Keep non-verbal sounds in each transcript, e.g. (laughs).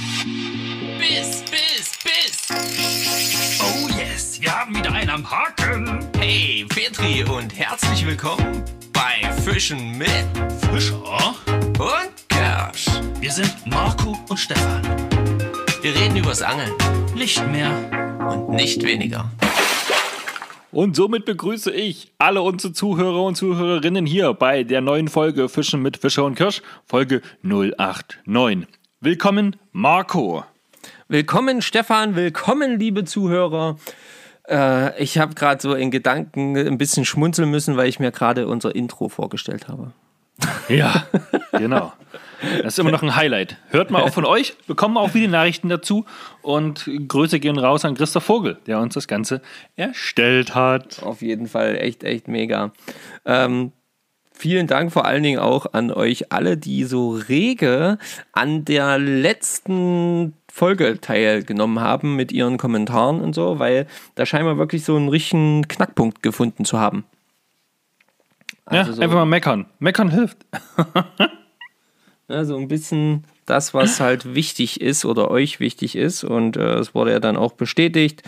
Biss, Biss, Biss. Oh yes, wir haben wieder einen am Haken. Hey, Petri und herzlich willkommen bei Fischen mit Fischer? und Kersch. Wir sind Marco und Stefan. Wir reden übers Angeln Nicht mehr. und nicht weniger. Und somit begrüße ich alle unsere Zuhörer und Zuhörerinnen hier bei der neuen Folge Fischen mit Fischer und Kirsch, Folge 089. Willkommen, Marco. Willkommen, Stefan. Willkommen, liebe Zuhörer. Äh, ich habe gerade so in Gedanken ein bisschen schmunzeln müssen, weil ich mir gerade unser Intro vorgestellt habe. (laughs) Ja, genau. Das ist immer noch ein Highlight. Hört mal auch von euch, bekommen auch viele Nachrichten dazu und Grüße gehen raus an Christoph Vogel, der uns das Ganze erstellt hat. Auf jeden Fall echt, echt mega. Ähm, vielen Dank vor allen Dingen auch an euch alle, die so rege an der letzten Folge teilgenommen haben mit ihren Kommentaren und so, weil da scheinen wir wirklich so einen richtigen Knackpunkt gefunden zu haben. Ja, Also so- einfach mal meckern. Meckern hilft. (laughs) Ja, so ein bisschen das, was halt wichtig ist oder euch wichtig ist. Und äh, es wurde ja dann auch bestätigt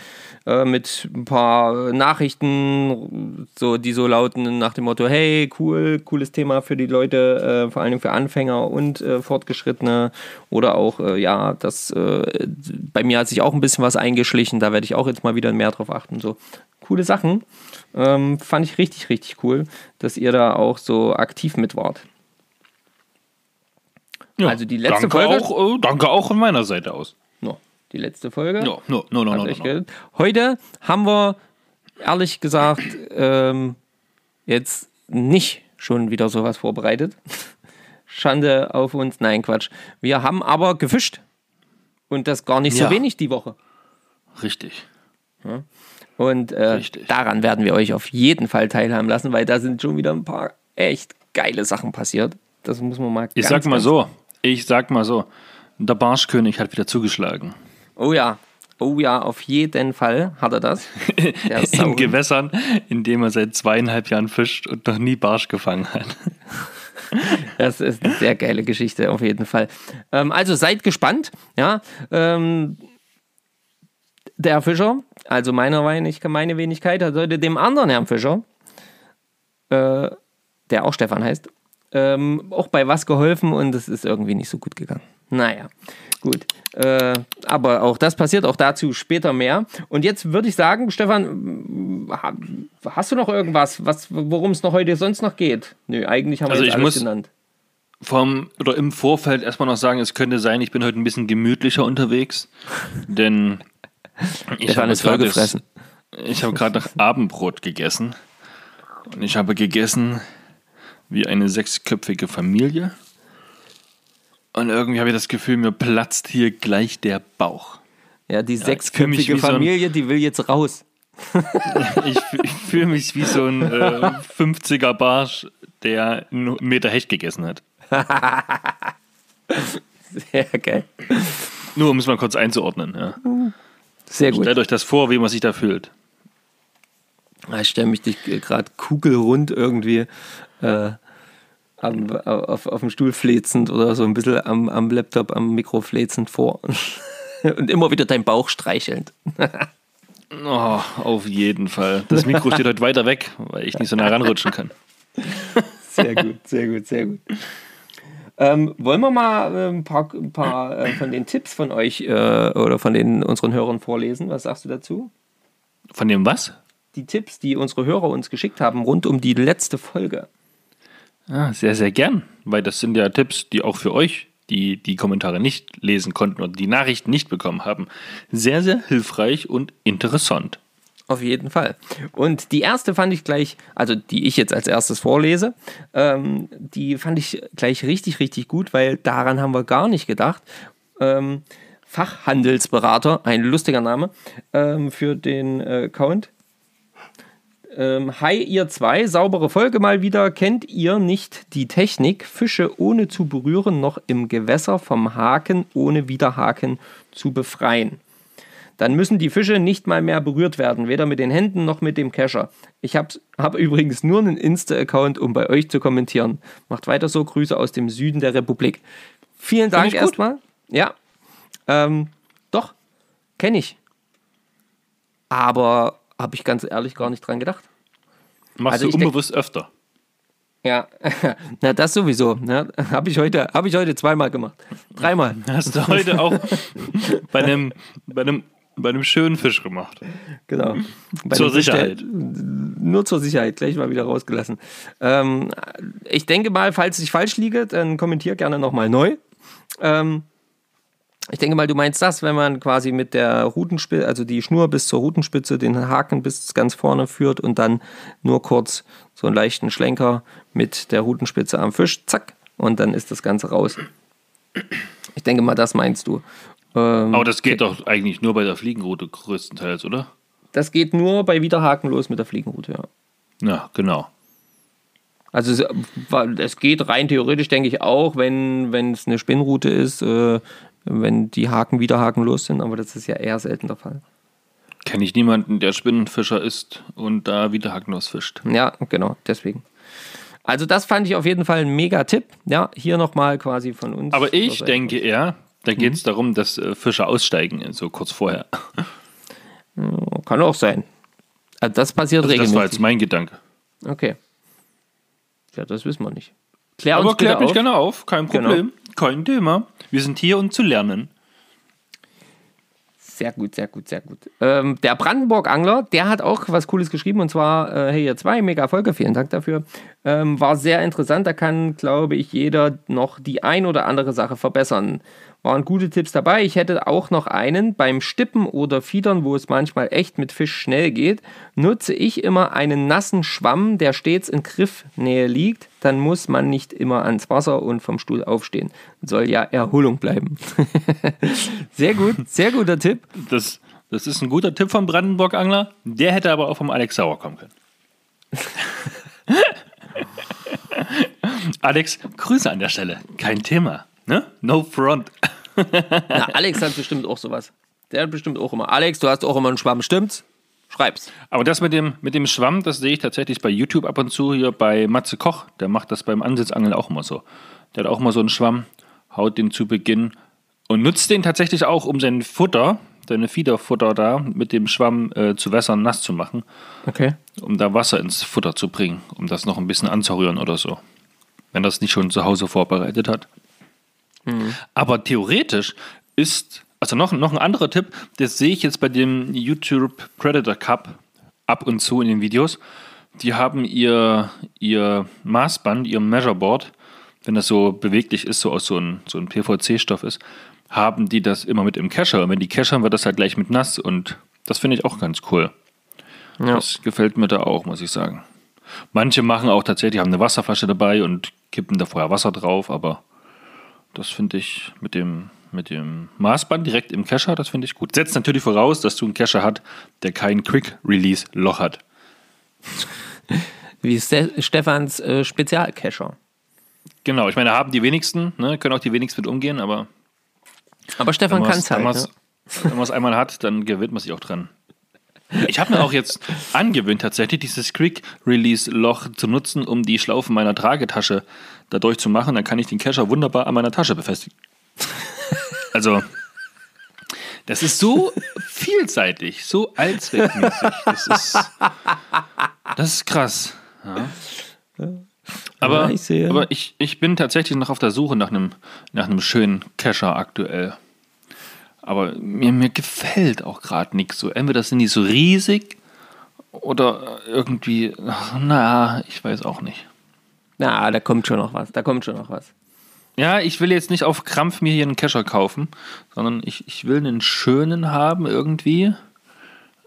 äh, mit ein paar Nachrichten, so, die so lauten nach dem Motto, hey, cool, cooles Thema für die Leute, äh, vor allem für Anfänger und äh, Fortgeschrittene. Oder auch, äh, ja, das äh, bei mir hat sich auch ein bisschen was eingeschlichen, da werde ich auch jetzt mal wieder mehr drauf achten. So coole Sachen. Ähm, fand ich richtig, richtig cool, dass ihr da auch so aktiv mit wart. Ja, Also die letzte danke Folge- Auch, äh, danke auch von meiner Seite aus. Die letzte Folge. Ja, no, no, no, no, no, no. Heute haben wir ehrlich gesagt ähm, jetzt nicht schon wieder sowas vorbereitet. (laughs) Schande auf uns. Nein, Quatsch. Wir haben aber gefischt. Und das gar nicht Ja. so wenig die Woche. Richtig. Und äh, Richtig. daran werden wir euch auf jeden Fall teilhaben lassen, weil da sind schon wieder ein paar echt geile Sachen passiert. Das muss man mal Ich ganz, sag mal so, ich sag mal so, der Barschkönig hat wieder zugeschlagen. Oh ja. Oh ja, auf jeden Fall hat er das. (laughs) In. Gewässern, in dem er seit zweieinhalb Jahren fischt und noch nie Barsch gefangen hat. (laughs) Das ist eine sehr geile Geschichte, auf jeden Fall. Ähm, also seid gespannt, ja. Ähm, der Herr Fischer, also meiner Weinig, meine Wenigkeit, hat heute dem anderen Herrn Fischer, äh, der auch Stefan heißt, ähm, auch bei was geholfen und es ist irgendwie nicht so gut gegangen. Naja, gut. Äh, aber auch das passiert, auch dazu später mehr. Und jetzt würde ich sagen, Stefan, ha- hast du noch irgendwas, was, worum es noch heute sonst noch geht? Nö, eigentlich haben wir Also jetzt ich alles muss- genannt. Vom, oder im Vorfeld erstmal noch sagen, es könnte sein, ich bin heute ein bisschen gemütlicher unterwegs, denn ich habe gerade ich habe gerade noch Abendbrot gegessen und ich habe gegessen wie eine sechsköpfige Familie und irgendwie habe ich das Gefühl, mir platzt hier gleich der Bauch. Ja, die mich sechsköpfige wie so ein- Familie, die will jetzt raus. (laughs) Ich, ich fühle mich wie so ein äh, 50er Barsch, der einen Meter Hecht gegessen hat. (laughs) Sehr geil. Nur um es mal kurz einzuordnen. Ja. Sehr gut. Stellt euch das vor, wie man sich da fühlt. Ich stelle mich dich gerade kugelrund irgendwie äh, am, auf, auf dem Stuhl flezend oder so ein bisschen am, am Laptop, am Mikro flezend vor. (laughs) Und immer wieder deinen Bauch streichelnd. (laughs) Oh, auf jeden Fall. Das Mikro steht heute weiter weg, weil ich nicht so nah ranrutschen kann. (laughs) Sehr gut, sehr gut, sehr gut. Ähm, wollen wir mal äh, ein paar, ein paar äh, von den Tipps von euch äh, oder von den unseren Hörern vorlesen? Was sagst du dazu? Von dem was? Die Tipps, die unsere Hörer uns geschickt haben, rund um die letzte Folge. Ah, sehr, sehr gern, weil das sind ja Tipps, die auch für euch, die die Kommentare nicht lesen konnten oder die Nachrichten nicht bekommen haben, sehr, sehr hilfreich und interessant. Auf jeden Fall. Und die erste fand ich gleich, also die ich jetzt als erstes vorlese, ähm, die fand ich gleich richtig, richtig gut, weil daran haben wir gar nicht gedacht. Ähm, Fachhandelsberater, ein lustiger Name ähm, für den äh, Account. Ähm, hi, ihr zwei, saubere Folge mal wieder. Kennt ihr nicht die Technik, Fische ohne zu berühren noch im Gewässer vom Haken ohne Widerhaken zu befreien? Dann müssen die Fische nicht mal mehr berührt werden, weder mit den Händen noch mit dem Kescher. Ich habe hab übrigens nur einen Insta-Account, um bei euch zu kommentieren. Macht weiter so, Grüße aus dem Süden der Republik. Vielen Dank erstmal. Ja. Ähm, doch, kenne ich. Aber habe ich ganz ehrlich gar nicht dran gedacht. Machst Also du ich denk- unbewusst öfter. Ja, (laughs) na das sowieso. Ne? Habe ich, heute- hab ich heute zweimal gemacht. Dreimal. (laughs) Hast du heute auch bei einem, bei einem, bei einem schönen Fisch gemacht. Genau. Bei Zur dem Fisch, Sicherheit. Nur zur Sicherheit, gleich mal wieder rausgelassen. Ähm, ich denke mal, falls ich falsch liege, dann kommentier gerne nochmal neu. Ähm, ich denke mal, du meinst das, wenn man quasi mit der Rutenspitze, also die Schnur bis zur Rutenspitze, den Haken bis ganz vorne führt und dann nur kurz so einen leichten Schlenker mit der Rutenspitze am Fisch, zack, und dann ist das Ganze raus. Ich denke mal, das meinst du. Ähm, Aber das geht doch eigentlich nur bei der Fliegenroute größtenteils, oder? das geht nur bei Wiederhaken los mit der Fliegenroute, ja. Ja, genau. Also es, weil es geht rein theoretisch, denke ich, auch, wenn wenn es eine Spinnroute ist, äh, wenn die Haken wieder hakenlos sind, aber das ist ja eher selten der Fall. Kenne ich niemanden, der Spinnenfischer ist und da wieder hakenlos fischt. Ja, genau, deswegen. Also das fand ich auf jeden Fall ein mega Tipp. Ja, hier nochmal quasi von uns. Aber ich Also, denke eher, da geht es darum, dass äh, Fischer aussteigen, so kurz vorher. (laughs) Kann auch sein. Also das passiert Das war regelmäßig. jetzt mein Gedanke. okay. Ja, das wissen wir nicht. Klär Aber klärt mich auf. gerne auf, kein Genau. Kein Thema. Wir sind hier, um zu lernen. Sehr gut, sehr gut, sehr gut. Ähm, der Brandenburg-Angler, der hat auch was Cooles geschrieben und zwar, äh, hey, ihr zwei, mega Folge, vielen Dank dafür. Ähm, war sehr interessant, da kann, glaube ich, jeder noch die ein oder andere Sache verbessern. Waren gute Tipps dabei. Ich hätte auch noch einen. Beim Stippen oder Fiedern, wo es manchmal echt mit Fisch schnell geht, nutze ich immer einen nassen Schwamm, der stets in Griffnähe liegt. Dann muss man nicht immer ans Wasser und vom Stuhl aufstehen. Soll ja Erholung bleiben. (laughs) sehr gut, sehr guter Tipp. Das, das ist ein guter Tipp vom Brandenburg-Angler. Der hätte aber auch vom Alex Sauer kommen können. (laughs) Alex, Grüße an der Stelle. Kein Thema. Ne? No front. Na, Alex hat bestimmt auch sowas. Der hat bestimmt auch immer. Alex, du hast auch immer einen Schwamm, stimmt's? Schreib's. Aber das mit dem, mit dem Schwamm, das sehe ich tatsächlich bei YouTube ab und zu hier bei Matze Koch. Der macht das beim Ansitzangeln auch immer so. Der hat auch mal so einen Schwamm, haut den zu Beginn und nutzt den tatsächlich auch, um sein Futter, seine Fiederfutter da mit dem Schwamm äh, zu wässern, nass zu machen, Okay. um da Wasser ins Futter zu bringen, um das noch ein bisschen anzurühren oder so. Wenn das nicht schon zu Hause vorbereitet hat. Aber theoretisch ist, also noch, noch ein anderer Tipp, das sehe ich jetzt bei dem YouTube Predator Cup ab und zu in den Videos. Die haben ihr, ihr Maßband, ihr Measureboard, wenn das so beweglich ist, so aus so ein, so ein PVC-Stoff ist, haben die das immer mit im Kescher. Und wenn die keschern, wird das halt gleich mit nass und das finde ich auch ganz cool. Ja. Das gefällt mir da auch, muss ich sagen. Manche machen auch tatsächlich, haben eine Wasserflasche dabei und kippen da vorher Wasser drauf, aber das finde ich mit dem, mit dem Maßband direkt im Kescher, das finde ich gut. Setzt natürlich voraus, dass du einen Kescher hast, der kein Quick-Release-Loch hat. (laughs) Wie Ste Stefans äh, Spezialcacher. Genau, ich meine, haben die wenigsten, ne, können auch die wenigsten mit umgehen, aber Aber Stefan kann es halt. Ne? wenn man es einmal hat, dann gewöhnt man sich auch dran. Ich habe mir auch jetzt angewöhnt, tatsächlich dieses Quick-Release-Loch zu nutzen, um die Schlaufen meiner Tragetasche da durchzumachen. Dann kann ich den Kescher wunderbar an meiner Tasche befestigen. (laughs) Also, das ist so vielseitig, so allzweckmäßig. Das ist, das ist krass. Ja. Aber, Ja, aber ich, ich bin tatsächlich noch auf der Suche nach einem, nach einem schönen Kescher aktuell. Aber mir, mir gefällt auch gerade nichts so. Entweder sind die so riesig oder irgendwie, ach, na, ich weiß auch nicht. Na, da kommt schon noch was. Da kommt schon noch was. Ja, ich will jetzt nicht auf Krampf mir hier einen Kescher kaufen, sondern ich, ich will einen schönen haben irgendwie.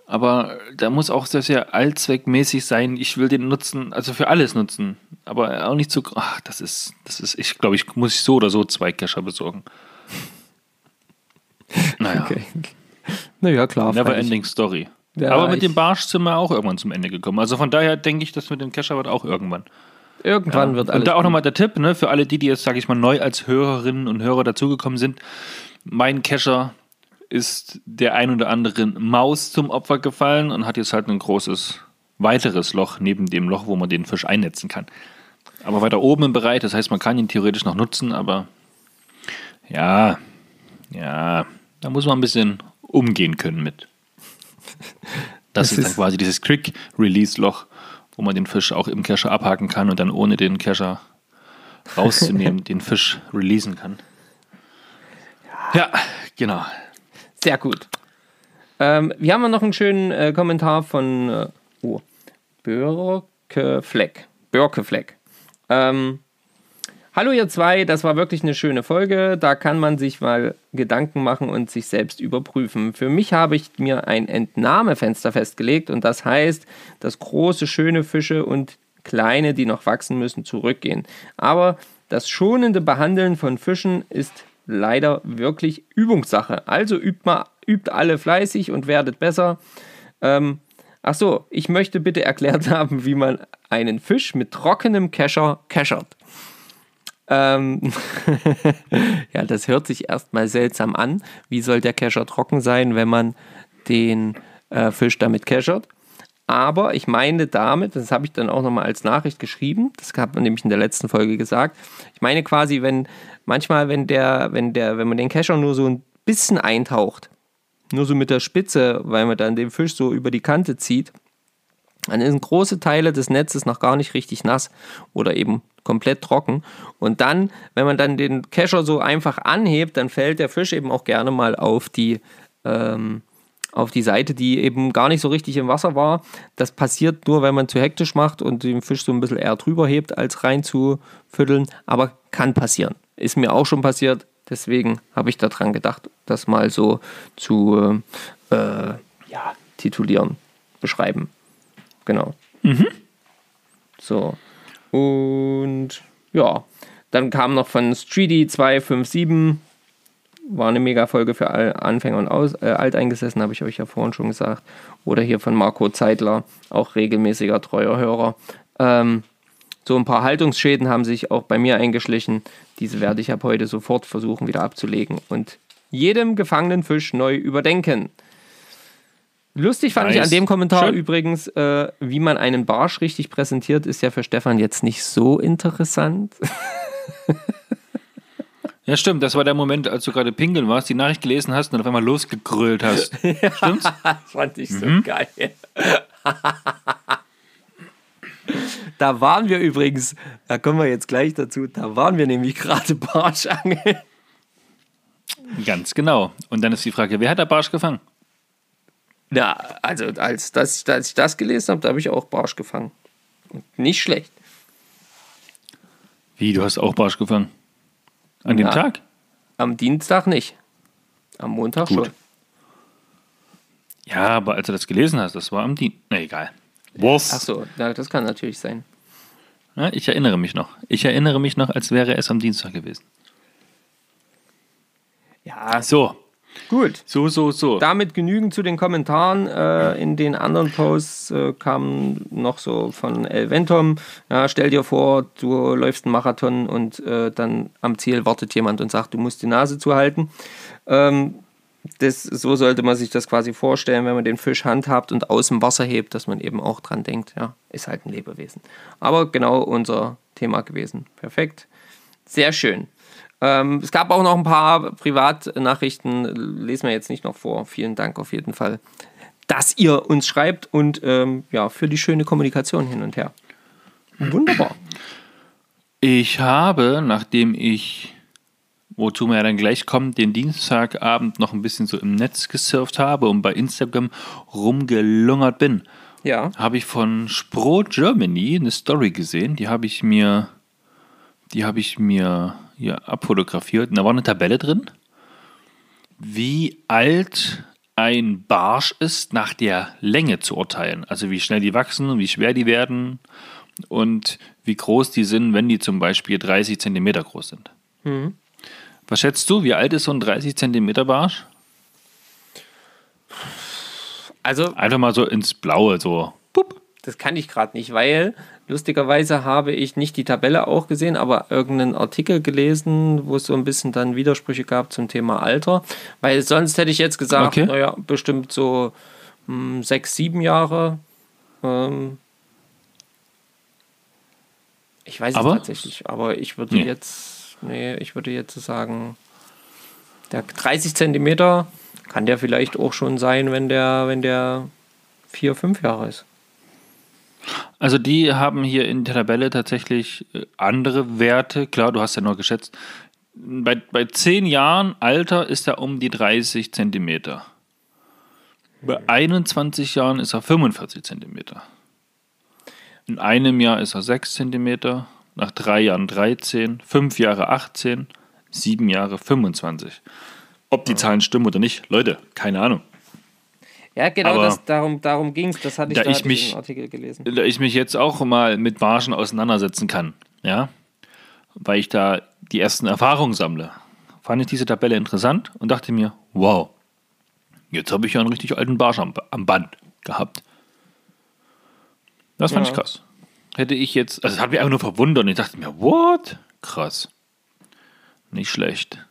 Aber der muss auch sehr, sehr allzweckmäßig sein. Ich will den nutzen, also für alles nutzen. Aber auch nicht so. Ach, das ist, das ist, ich glaube, ich muss so oder so zwei Kescher besorgen. (laughs) Naja, Okay. Naja, klar. never ending story. Ja, Aber mit dem Barsch sind wir auch irgendwann zum Ende gekommen. Also von daher denke ich, dass mit dem Kescher wird auch irgendwann. Irgendwann wird alles. Und da auch nochmal der Tipp, ne, für alle die, die jetzt, sage ich mal, neu als Hörerinnen und Hörer dazugekommen sind. Mein Kescher ist der ein oder anderen Maus zum Opfer gefallen und hat jetzt halt ein großes weiteres Loch neben dem Loch, wo man den Fisch einnetzen kann. Aber weiter oben im Bereich, das heißt, man kann ihn theoretisch noch nutzen, aber ja, ja, Da muss man ein bisschen umgehen können mit. Das, Das ist dann ist- quasi dieses Quick-Release-Loch, wo man den Fisch auch im Kescher abhaken kann und dann ohne den Kescher rauszunehmen, (laughs) den Fisch releasen kann. Ja, genau. Sehr gut. Ähm, wir haben noch einen schönen äh, Kommentar von äh, oh, Börke Fleck. Börke Fleck. Ähm, Hallo ihr zwei, das war wirklich eine schöne Folge. Da kann man sich mal Gedanken machen und sich selbst überprüfen. Für mich habe ich mir ein Entnahmefenster festgelegt und das heißt, dass große, schöne Fische und kleine, die noch wachsen müssen, zurückgehen. Aber das schonende Behandeln von Fischen ist leider wirklich Übungssache. Also übt mal, übt alle fleißig und werdet besser. Ähm, ach so, ich möchte bitte erklärt (laughs) haben, wie man einen Fisch mit trockenem Kescher keschert. Ähm, (laughs) ja, das hört sich erstmal seltsam an. Wie soll der Kescher trocken sein, wenn man den äh, Fisch damit keschert? Aber ich meine damit, das habe ich dann auch nochmal als Nachricht geschrieben, das hat man nämlich in der letzten Folge gesagt. Ich meine quasi, wenn manchmal, wenn der, wenn der, wenn man den Kescher nur so ein bisschen eintaucht, nur so mit der Spitze, weil man dann den Fisch so über die Kante zieht, dann sind große Teile des Netzes noch gar nicht richtig nass oder eben komplett trocken. Und dann, wenn man dann den Kescher so einfach anhebt, dann fällt der Fisch eben auch gerne mal auf die, ähm, auf die Seite, die eben gar nicht so richtig im Wasser war. Das passiert nur, wenn man zu hektisch macht und den Fisch so ein bisschen eher drüber hebt, als rein zu fütteln. Aber kann passieren. Ist mir auch schon passiert. Deswegen habe ich daran gedacht, das mal so zu äh, ja, titulieren, beschreiben. Genau. So. Und ja, dann kam noch von Streety 257. War eine Mega-Folge für all Anfänger und Aus, äh, Alteingesessen, habe ich euch ja vorhin schon gesagt. Oder hier von Marco Zeitler, auch regelmäßiger treuer Hörer. Ähm, so ein paar Haltungsschäden haben sich auch bei mir eingeschlichen. Diese werde ich ab heute sofort versuchen wieder abzulegen und jedem gefangenen Fisch neu überdenken. Lustig fand ich Nice. an dem Kommentar Schön. übrigens, äh, wie man einen Barsch richtig präsentiert, ist ja für Stefan jetzt nicht so interessant. Ja, stimmt. Das war der Moment, als du gerade pingeln warst, die Nachricht gelesen hast und auf einmal losgegrölt hast. (laughs) Stimmt's? Das fand ich so Mhm. geil. da waren wir übrigens, da kommen wir jetzt gleich dazu, da waren wir nämlich gerade Barschangeln. Ganz genau. Und dann ist die Frage, wer hat der Barsch gefangen? Ja, also als, das, als ich das gelesen habe, da habe ich auch Barsch gefangen. Und nicht schlecht. Wie, du hast auch Barsch gefangen? An dem. Tag? Am Dienstag nicht. Am Montag Gut. schon. Ja, aber als du das gelesen hast, das war am Dienstag. Na egal. Was? Ach so, ja, das kann natürlich sein. Ja, ich erinnere mich noch. Ich erinnere mich noch, als wäre es am Dienstag gewesen. Ja, So, gut. so, so, so. damit genügend zu den Kommentaren. Äh, in den anderen Posts äh, kam noch so von Elventom. Ja, stell dir vor, du läufst einen Marathon und äh, dann am Ziel wartet jemand und sagt, du musst die Nase zuhalten. Ähm, das, so sollte man sich das quasi vorstellen, wenn man den Fisch handhabt und aus dem Wasser hebt, dass man eben auch dran denkt, ja, ist halt ein Lebewesen. Aber genau unser Thema gewesen. Perfekt. Sehr schön. Ähm, es gab auch noch ein paar Privatnachrichten, lesen wir jetzt nicht noch vor. Vielen Dank auf jeden Fall, dass ihr uns schreibt und ähm, ja, für die schöne Kommunikation hin und her. Wunderbar. Ich habe, nachdem ich, wozu wir ja dann gleich kommen, den Dienstagabend noch ein bisschen so im Netz gesurft habe und bei Instagram rumgelungert bin, Ja, habe ich von Spro Germany eine Story gesehen. Die habe ich mir, die habe ich mir hier abfotografiert. Und da war eine Tabelle drin, wie alt ein Barsch ist, nach der Länge zu urteilen. Also wie schnell die wachsen, wie schwer die werden und wie groß die sind, wenn die zum Beispiel 30 Zentimeter groß sind. Was schätzt du, wie alt ist so ein 30 Zentimeter Barsch? also Einfach mal so ins Blaue, so. Pup. das kann ich gerade nicht, weil lustigerweise habe ich nicht die Tabelle auch gesehen, aber irgendeinen Artikel gelesen, wo es so ein bisschen dann Widersprüche gab zum Thema Alter. Weil sonst hätte ich jetzt gesagt, Okay. naja, bestimmt so mh, sechs, sieben Jahre. Ähm, ich weiß Aber? es tatsächlich, aber ich würde Nee. jetzt, nee, ich würde jetzt sagen Der 30 Zentimeter kann der vielleicht auch schon sein, wenn der, wenn der vier, fünf Jahre ist. Also die haben hier in der Tabelle tatsächlich äh, andere Werte. Klar, du hast ja nur geschätzt. Bei, bei 10 Jahren Alter ist er um die 30 Zentimeter. Bei 21 Jahren ist er 45 Zentimeter. In einem Jahr ist er 6 Zentimeter, nach drei Jahren 13, fünf Jahre 18, sieben Jahre 25. Ob die Zahlen stimmen oder nicht, Leute, keine Ahnung. Ja, genau, Aber das, darum, darum ging es. Das hatte ich da da ich mich- Artikel gelesen. da ich mich jetzt auch mal mit Margen auseinandersetzen kann, ja, weil ich da die ersten Erfahrungen sammle, fand ich diese Tabelle interessant und dachte mir, wow, jetzt habe ich ja einen richtig alten Barsch am, am Band gehabt. Das fand Ja. ich krass. Hätte ich jetzt, also es hat mich einfach nur verwundert und ich dachte mir, what? Krass. Nicht schlecht.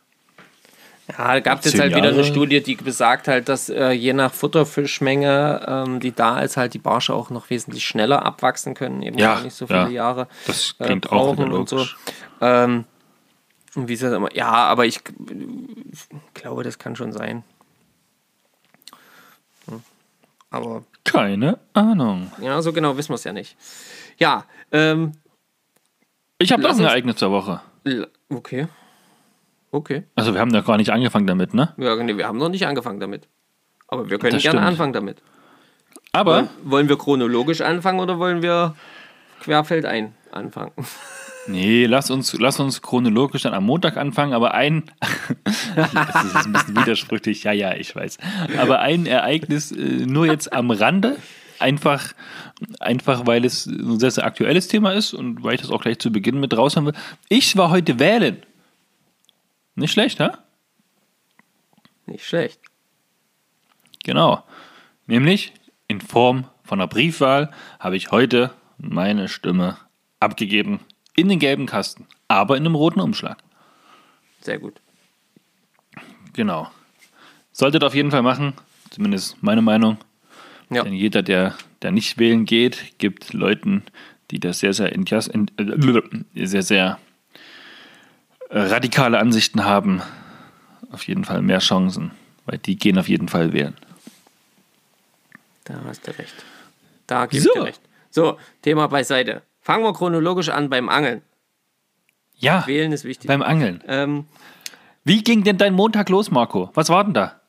Ja, da gab es jetzt halt wieder eine Jahre. Studie, die besagt halt, dass äh, je nach Futterfischmenge, ähm, die da ist, halt die Barsche auch noch wesentlich schneller abwachsen können, eben Ja, nicht so viele ja. Jahre Das äh, klingt auch wieder brauchen und so. Ähm, und wie ist das immer? Ja, aber ich, ich glaube, das kann schon sein. Hm. Aber Keine Ahnung. ja, so genau wissen wir es ja nicht. Ja, ähm, Ich habe noch Lass ein Ereignis der Woche. okay. Okay. Also wir haben ja gar nicht angefangen damit, ne? Ja, nee, wir haben noch nicht angefangen damit. Aber wir können Das gerne stimmt. anfangen damit. Aber Wollen, wollen wir chronologisch anfangen oder wollen wir querfeldein anfangen? (laughs) Nee, lass uns, lass uns chronologisch dann am Montag anfangen, aber ein, (laughs) das ist ein bisschen widersprüchlich, ja, ja, ich weiß, aber ein Ereignis äh, nur jetzt am Rande, einfach, einfach weil es ein sehr, sehr aktuelles Thema ist und weil ich das auch gleich zu Beginn mit raus haben will. Ich war heute wählen. Nicht schlecht, ne? Nicht schlecht. Genau. Nämlich in Form von einer Briefwahl habe ich heute meine Stimme abgegeben in den gelben Kasten, aber in einem roten Umschlag. Sehr gut. Genau. Solltet auf jeden Fall machen, zumindest meine Meinung. Ja. Denn jeder, der, der nicht wählen geht, gibt Leuten, die das sehr, sehr, äh, sehr, sehr radikale Ansichten haben, auf jeden Fall mehr Chancen, weil die gehen auf jeden Fall wählen. Da hast du recht. Da gebe So. ich dir recht. So, Thema beiseite. Fangen wir chronologisch an beim Angeln. Ja, Wählen ist wichtig. beim Angeln. Ähm, Wie ging denn dein Montag los, Marco? Was war denn da?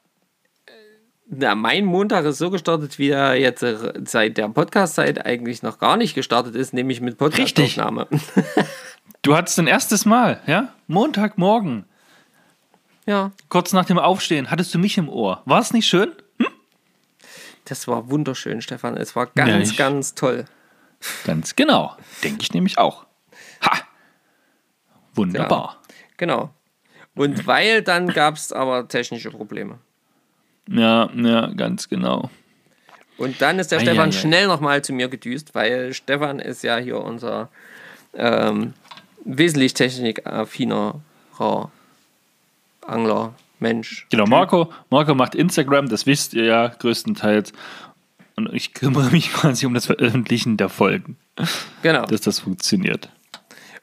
na, mein Montag ist so gestartet, wie er jetzt äh, seit der Podcast-Zeit eigentlich noch gar nicht gestartet ist, nämlich mit Podcast-Aufnahme. (laughs) Du hattest dein erstes Mal, ja? Montagmorgen, ja, kurz nach dem Aufstehen, hattest du mich im Ohr. War es nicht schön? das war wunderschön, Stefan. Es war ganz, Ja, ganz toll. Ganz genau. Denke ich nämlich auch. Ha! Wunderbar. Genau. Und weil dann gab es aber technische Probleme. Ja, ja, ganz genau. Und dann ist der Ei, Stefan ei, ei. schnell nochmal zu mir gedüst, weil Stefan ist ja hier unser ähm, wesentlich technikaffinerer Angler, Mensch. Genau, Marco, Marco macht Instagram, das wisst ihr ja größtenteils. Und ich kümmere mich (laughs) quasi um das Veröffentlichen der Folgen, Genau. dass das funktioniert.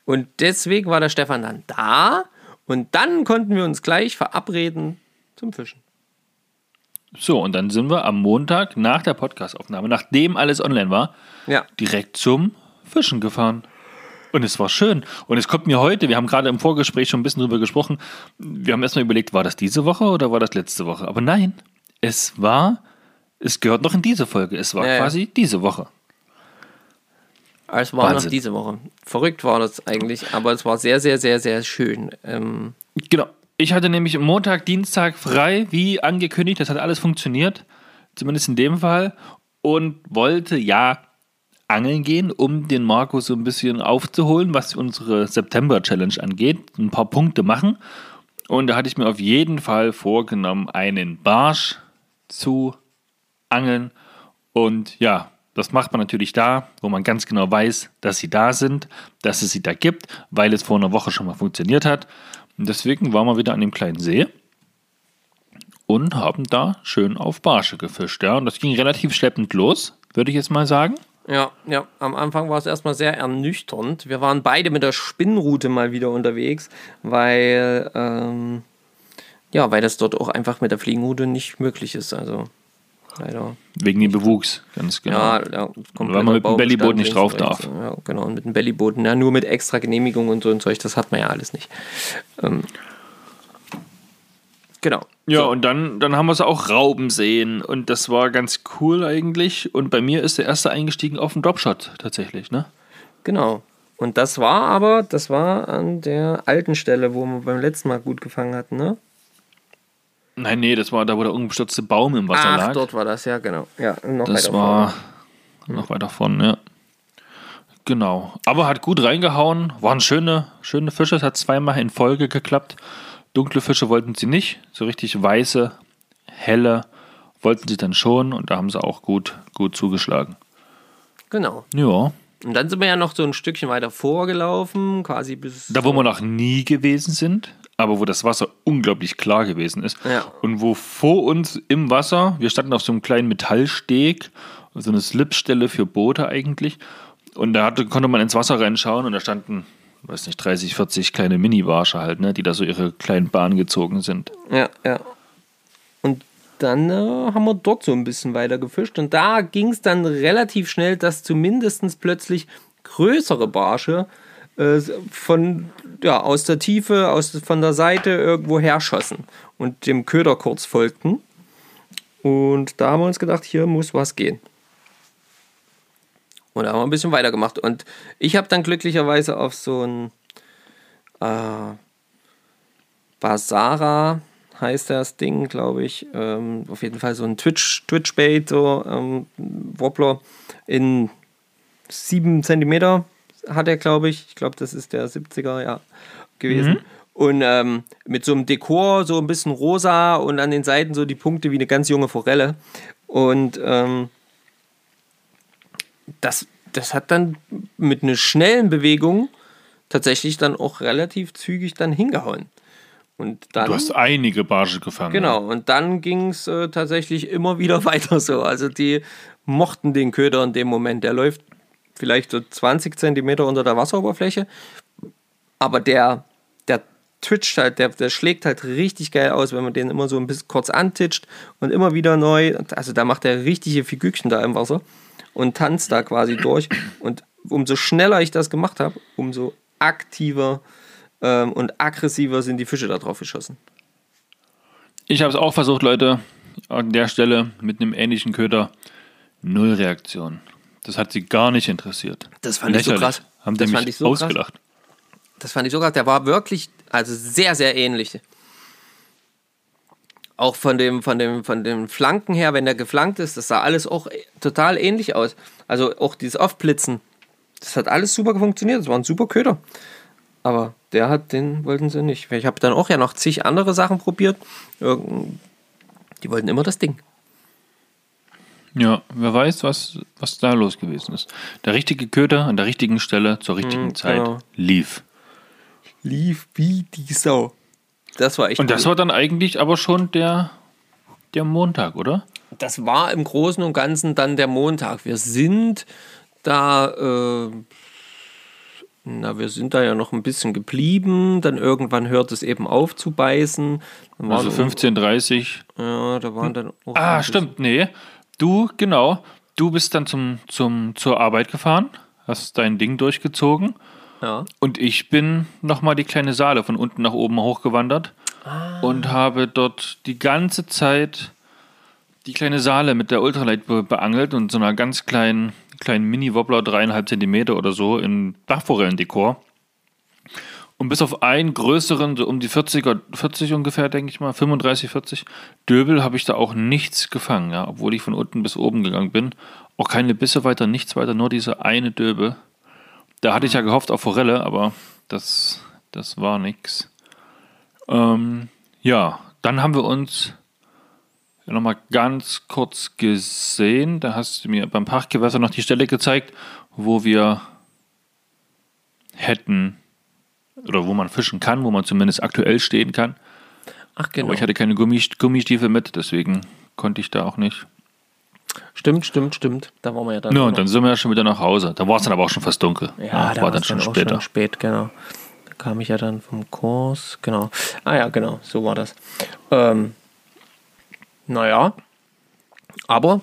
Und deswegen war der Stefan dann da und dann konnten wir uns gleich verabreden zum Fischen. So, und dann sind wir am Montag nach der Podcastaufnahme, nachdem alles online war, Ja. direkt zum Fischen gefahren. Und es war schön. Und es kommt mir heute, wir haben gerade im Vorgespräch schon ein bisschen drüber gesprochen, wir haben erstmal überlegt, war das diese Woche oder war das letzte Woche? Aber nein, es war, es gehört noch in diese Folge. Es war Ja, ja. quasi diese Woche. Es war noch Wahnsinn. diese Woche. Verrückt war das eigentlich, aber es war sehr, sehr, sehr, sehr schön. Ähm, Genau. Ich hatte nämlich Montag, Dienstag frei, wie angekündigt. Das hat alles funktioniert. Zumindest in dem Fall. Und wollte ja angeln gehen, um den Marco so ein bisschen aufzuholen, was unsere September-Challenge angeht. Ein paar Punkte machen. Und da hatte ich mir auf jeden Fall vorgenommen, einen Barsch zu angeln. Und ja, das macht man natürlich da, wo man ganz genau weiß, dass sie da sind, dass es sie da gibt, weil es vor einer Woche schon mal funktioniert hat. Und deswegen waren wir wieder an dem kleinen See und haben da schön auf Barsche gefischt. Ja. Und das ging relativ schleppend los, würde ich jetzt mal sagen. Ja, ja, am Anfang war es erstmal sehr ernüchternd. Wir waren beide mit der Spinnroute mal wieder unterwegs, weil ähm, ja, weil das dort auch einfach mit der Fliegenroute nicht möglich ist. Also leider. Wegen dem Bewuchs, ganz genau. Ja, ja Weil man mit dem Bellyboot nicht drauf darf. Ja, genau, und mit dem Bellybooten, ja, nur mit extra Genehmigung und so und Zeug, das hat man ja alles nicht. Ähm, genau. Ja, So. und dann, dann haben wir es auch rauben sehen und das war ganz cool eigentlich. Und bei mir ist der erste eingestiegen auf den Dropshot tatsächlich, ne? Genau. Und das war aber, das war an der alten Stelle, wo wir beim letzten Mal gut gefangen hatten, ne? Nein, nee, das war da, wo der umgestürzte Baum im Wasser Ach, lag. dort war das, ja, genau. Ja, noch das weiter war vorne. noch weiter vorne, ja. Genau. Aber hat gut reingehauen. Waren schöne, schöne Fische. Es hat zweimal in Folge geklappt. Dunkle Fische wollten sie nicht. So richtig weiße, helle wollten sie dann schon. Und da haben sie auch gut, gut zugeschlagen. Genau. Ja. Und dann sind wir ja noch so ein Stückchen weiter vorgelaufen, quasi bis. Da, wo wir noch nie gewesen sind, aber wo das Wasser unglaublich klar gewesen ist. Ja. Und wo vor uns im Wasser, wir standen auf so einem kleinen Metallsteg, so eine Slipstelle für Boote eigentlich. Und da hatte, konnte man ins Wasser reinschauen und da standen, weiß nicht, 30, 40 kleine Mini-Warsche halt, ne, die da so ihre kleinen Bahnen gezogen sind. Ja, ja. Und dann äh, haben wir dort so ein bisschen weiter gefischt. Und da ging es dann relativ schnell, dass zumindest plötzlich größere Barsche äh, von, ja, aus der Tiefe, aus, von der Seite irgendwo herschossen und dem Köder kurz folgten. Und da haben wir uns gedacht, hier muss was gehen. Und da haben wir ein bisschen weitergemacht. Und ich habe dann glücklicherweise auf so ein äh, Basara heißt das Ding, glaube ich. Ähm, auf jeden Fall so ein Twitch, Twitch-Bait, so ähm, Wobbler in 7 cm hat er, glaube ich. Ich glaube, das ist der 70er, ja, gewesen. Und ähm, mit so einem Dekor, so ein bisschen rosa und an den Seiten so die Punkte wie eine ganz junge Forelle. Und ähm, das, das hat dann mit einer schnellen Bewegung tatsächlich dann auch relativ zügig dann hingehauen. Und dann, Du hast einige Barsche gefangen. genau, und dann ging es äh, tatsächlich immer wieder (laughs) weiter so. Also die mochten den Köder in dem Moment. Der läuft vielleicht so 20 Zentimeter unter der Wasseroberfläche, aber der, der twitcht halt, der, der schlägt halt richtig geil aus, wenn man den immer so ein bisschen kurz antitscht und immer wieder neu. Also da macht er richtige Figürchen da im Wasser und tanzt da quasi durch. Und umso schneller ich das gemacht habe, umso aktiver ähm, und aggressiver sind die Fische da drauf geschossen. Ich habe es auch versucht, Leute, an der Stelle mit einem ähnlichen Köder. Null Reaktion. Das hat sie gar nicht interessiert. Das fand ich so Lächerlich. krass. Haben Das die fand mich ich so krass. ausgelacht. Das fand ich sogar, der war wirklich, also sehr, sehr ähnlich. Auch von dem, von dem, von den Flanken her, wenn der geflankt ist, das sah alles auch total ähnlich aus. Also auch dieses Aufblitzen, das hat alles super funktioniert. Das war ein super Köder. Aber der hat, den wollten sie nicht. Ich habe dann auch ja noch zig andere Sachen probiert. Die wollten immer das Ding. Ja, wer weiß, was, was da los gewesen ist. Der richtige Köder an der richtigen Stelle zur richtigen Mhm, Zeit genau. lief. Lief wie die Sau. Das war echt Und das cool. war dann eigentlich aber schon der, der Montag, oder? Das war im Großen und Ganzen dann der Montag. Wir sind da, äh, na, wir sind da ja noch ein bisschen geblieben. Dann irgendwann hört es eben auf zu beißen. Also 15.30 Ja, da waren dann auch Ah, stimmt, nee. Du, genau. Du bist dann zum, zum, zur Arbeit gefahren, hast dein Ding durchgezogen. Ja. Und ich bin nochmal die kleine Saale von unten nach oben hochgewandert und habe dort die ganze Zeit die kleine Saale mit der Ultralight be beangelt und so einer ganz kleinen, kleinen Mini-Wobbler, dreieinhalb Zentimeter oder so, in Dachforellendekor. Und bis auf einen größeren, so um die 40er, 40 ungefähr, denke ich mal, 35, 40 Döbel habe ich da auch nichts gefangen, ja, obwohl ich von unten bis oben gegangen bin. Auch keine Bisse weiter, nichts weiter, nur diese eine Döbel. Da hatte ich ja gehofft auf Forelle, aber das, das war nix. Ähm, ja, dann haben wir uns nochmal ganz kurz gesehen. Da hast du mir beim Parkgewässer noch die Stelle gezeigt, wo wir hätten oder wo man fischen kann, wo man zumindest aktuell stehen kann. Ach, genau. Aber ich hatte keine Gummi Gummistiefel mit, deswegen konnte ich da auch nicht. Stimmt, stimmt, stimmt. Da waren wir ja dann. Ja, und dann sind wir ja schon wieder nach Hause. Da war es dann aber auch schon fast dunkel. ja, da war dann schon auch später. schon spät, genau. kam ich ja dann vom Kurs, genau. Ah ja, genau, so war das. Ähm, naja, aber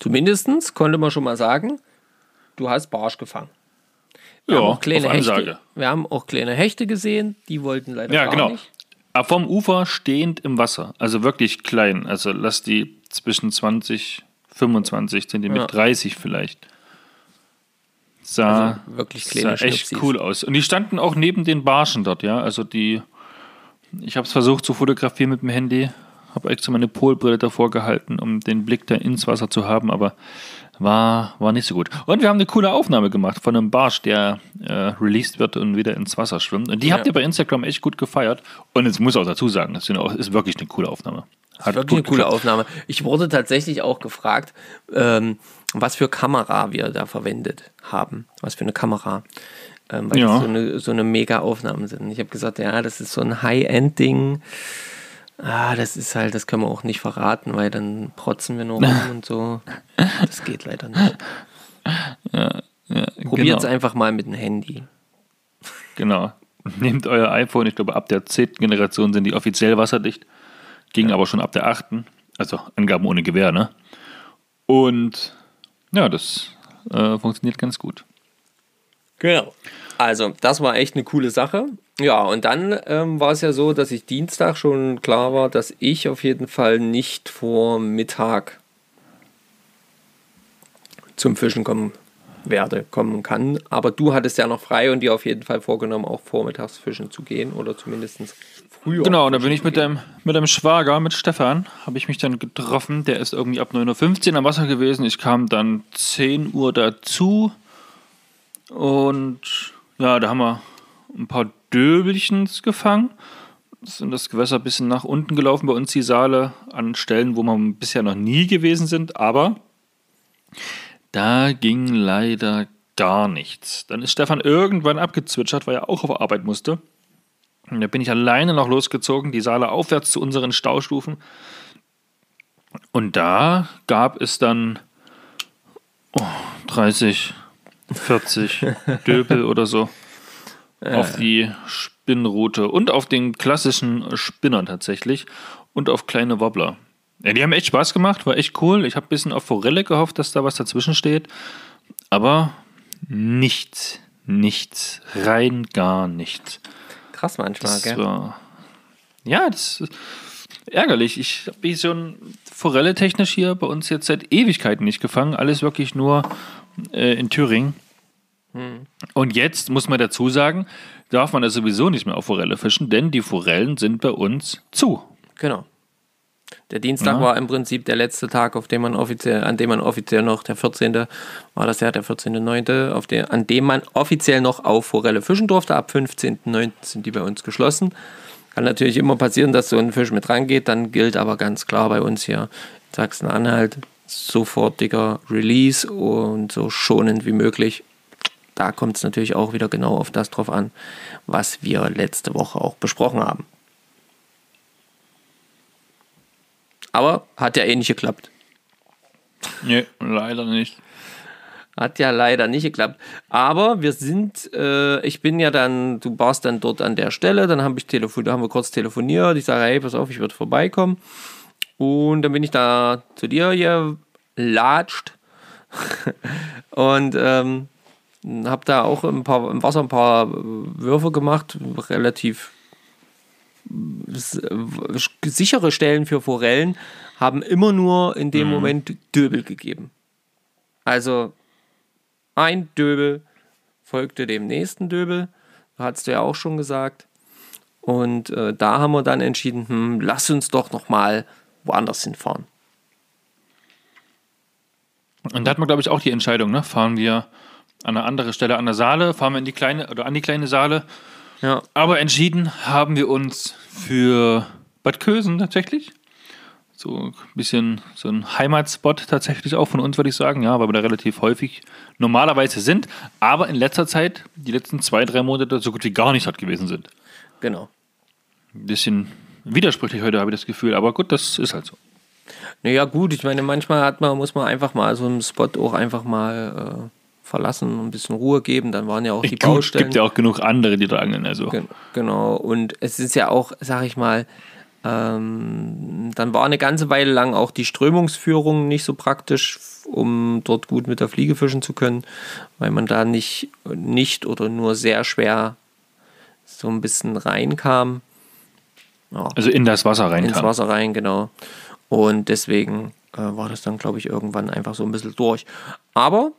zumindest konnte man schon mal sagen, du hast Barsch gefangen. Wir Ja, haben auch kleine Hechte. Wir haben auch kleine Hechte gesehen, die wollten leider Ja, gar genau. nicht. Vom Ufer stehend im Wasser. Also wirklich klein. Also lass die zwischen 20, 25 Zentimeter, Ja. 30 vielleicht. Sah, Also wirklich sah echt Schnupsis. cool aus. Und die standen auch neben den Barschen dort, ja. Also die, ich habe es versucht zu fotografieren mit dem Handy. Habe extra meine Polbrille davor gehalten, um den Blick da ins Wasser zu haben, aber war, war nicht so gut. Und wir haben eine coole Aufnahme gemacht von einem Barsch, der äh, released wird und wieder ins Wasser schwimmt. Und die habt ihr bei Instagram echt gut gefeiert. Und jetzt muss ich auch dazu sagen, das ist wirklich eine coole Aufnahme. Hat Wirklich eine coole geklappt. Aufnahme. Ich wurde tatsächlich auch gefragt, ähm, was für Kamera wir da verwendet haben. Was für eine Kamera. Ähm, weil Ja. das so eine, so eine mega Aufnahmen sind. Ich habe gesagt, ja, das ist so ein High-End-Ding. Ah, das ist halt, das können wir auch nicht verraten, weil dann protzen wir nur rum (laughs) und so. (laughs) Das geht leider nicht. Probiert es genau. einfach mal mit dem Handy. Genau. (laughs) Nehmt euer iPhone, ich glaube, ab der 10. Generation sind die offiziell wasserdicht. Ging aber schon ab der 8. Also Angaben ohne Gewehr, ne? Und ja, das äh, funktioniert ganz gut. Genau. Also, das war echt eine coole Sache. Ja, und dann ähm, war es ja so, dass ich Dienstag schon klar war, dass ich auf jeden Fall nicht vor Mittag zum Fischen kommen werde, kommen kann. Aber du hattest ja noch frei und dir auf jeden Fall vorgenommen, auch vormittags fischen zu gehen oder zumindest früher. Genau, und da bin ich mit deinem, mit deinem Schwager, mit Stefan, habe ich mich dann getroffen. Der ist irgendwie ab 9.15 Uhr am Wasser gewesen. Ich kam dann 10 Uhr dazu. Und ja, da haben wir ein paar Döbelchens gefangen. Sind das Gewässer ein bisschen nach unten gelaufen bei uns, die Saale, an Stellen, wo wir bisher noch nie gewesen sind. Aber da ging leider gar nichts. Dann ist Stefan irgendwann abgezwitschert, weil er auch auf Arbeit musste. Und da bin ich alleine noch losgezogen, die Saale aufwärts zu unseren Staustufen. Und da gab es dann oh, 30, 40 Döpel oder so auf die Spinnroute und auf den klassischen Spinner tatsächlich und auf kleine Wobbler. Ja, die haben echt Spaß gemacht, war echt cool. Ich habe ein bisschen auf Forelle gehofft, dass da was dazwischen steht. Aber nichts, nichts, rein gar nichts. Krass manchmal, Das gell? war, ja, das ist ärgerlich. Ich habe so ein Forelle technisch hier bei uns jetzt seit Ewigkeiten nicht gefangen. Alles wirklich nur äh, in Thüringen. Und jetzt muss man dazu sagen, darf man ja sowieso nicht mehr auf Forelle fischen, denn die Forellen sind bei uns zu. Genau. Der Dienstag Ja. war im Prinzip der letzte Tag, auf dem man offiziell, an dem man offiziell noch, der 14. war das ja, der 14.9., auf der, an dem man offiziell noch auf Forelle fischen durfte. Ab 15.9. sind die bei uns geschlossen. Kann natürlich immer passieren, dass so ein Fisch mit rangeht, dann gilt aber ganz klar bei uns hier in Sachsen-Anhalt sofortiger Release und so schonend wie möglich. Da kommt es natürlich auch wieder genau auf das drauf an, was wir letzte Woche auch besprochen haben. Aber hat ja eh nicht geklappt. Nee, leider nicht. Hat ja leider nicht geklappt. Aber wir sind, äh, ich bin ja dann, du warst dann dort an der Stelle, dann habe ich telefon, da haben wir kurz telefoniert. Ich sage, hey, pass auf, ich würde vorbeikommen. Und dann bin ich da zu dir hier latscht (laughs) und ähm, habe da auch ein paar, im Wasser ein paar äh, Würfe gemacht, relativ sichere Stellen für Forellen haben immer nur in dem Moment Döbel gegeben. Also ein Döbel folgte dem nächsten Döbel, hast du ja auch schon gesagt. Und äh, da haben wir dann entschieden, hm, lass uns doch noch mal woanders hinfahren. Und da hat man, glaube ich, auch die Entscheidung, ne? Fahren wir an eine andere Stelle an der Saale, fahren wir in die kleine oder an die kleine Saale. Ja, Aber entschieden haben wir uns für Bad Kösen tatsächlich. So ein bisschen so ein Heimatspot tatsächlich auch von uns, würde ich sagen. Ja, weil wir da relativ häufig normalerweise sind, aber in letzter Zeit, die letzten zwei, drei Monate, so gut wie gar nicht dort gewesen sind. genau. Ein bisschen widersprüchlich heute, habe ich das Gefühl. Aber gut, das ist halt so. Naja, gut, ich meine, manchmal hat man, muss man einfach mal so einen Spot auch einfach mal verlassen, ein bisschen Ruhe geben. Dann waren ja auch die Gut, Baustellen. gibt ja auch genug andere, die da angeln. Also. Gen- Genau, und es ist ja auch, sag ich mal, ähm, dann war eine ganze Weile lang auch die Strömungsführung nicht so praktisch, um dort gut mit der Fliege fischen zu können, weil man da nicht, nicht oder nur sehr schwer so ein bisschen reinkam. Ja, also in das Wasser reinkam. ins Wasser rein, genau. Und deswegen äh, war das dann, glaube ich, irgendwann einfach so ein bisschen durch. Aber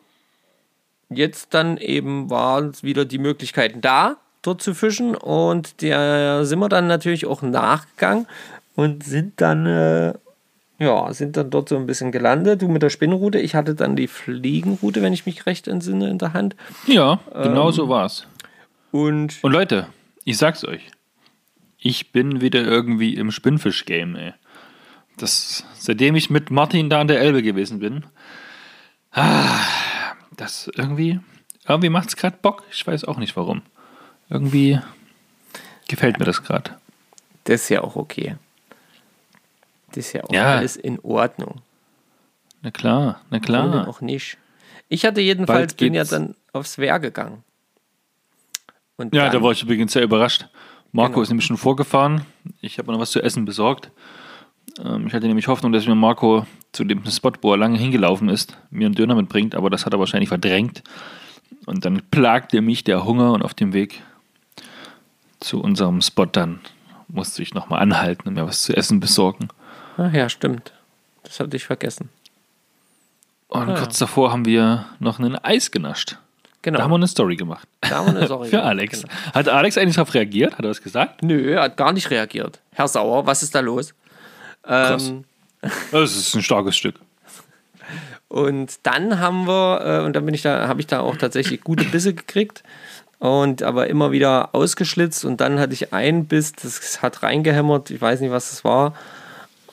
jetzt dann eben waren wieder die Möglichkeiten da, dort zu fischen. Und der sind wir dann natürlich auch nachgegangen und sind dann, äh, ja, sind dann dort so ein bisschen gelandet. Du mit der Spinnenrute, ich hatte dann die Fliegenrute, wenn ich mich recht entsinne, in der Hand. Ja, Ähm, genau so war's. Und Und Leute, ich sag's euch. Ich bin wieder irgendwie im Spinnfisch-Game, ey. Das, seitdem ich mit Martin da an der Elbe gewesen bin, ah, das irgendwie, irgendwie macht's gerade Bock. Ich weiß auch nicht warum. Irgendwie gefällt mir das gerade. das ist ja auch okay. Das ist ja auch Ja. alles in Ordnung. Na klar, na klar. auch nicht. Ich hatte jedenfalls, bin ja dann aufs Wehr gegangen. Und Ja, dann, da war ich übrigens sehr überrascht. Marco Genau. ist nämlich schon vorgefahren. Ich habe noch was zu essen besorgt. Ähm, ich hatte nämlich Hoffnung, dass mir Marco zu dem Spot, wo er lange hingelaufen ist, mir einen Döner mitbringt, aber das hat er wahrscheinlich verdrängt. Und dann plagte mich der Hunger und auf dem Weg zu unserem Spot dann musste ich nochmal anhalten und mir was zu essen besorgen. Ach ja, stimmt. Das hatte ich vergessen. Und Ah, kurz davor haben wir noch ein Eis genascht. Genau. Da haben wir eine Story gemacht. Da haben wir eine Story (laughs) Für Alex. genau. Hat Alex eigentlich darauf reagiert? Hat er was gesagt? Nö, er hat gar nicht reagiert. Herr Sauer, was ist da los? Ähm, (laughs) Das ist ein starkes Stück. und dann haben wir, äh, und dann bin ich da, habe ich da auch tatsächlich gute Bisse gekriegt. Und aber immer wieder ausgeschlitzt und dann hatte ich einen Biss, das hat reingehämmert, ich weiß nicht, was das war.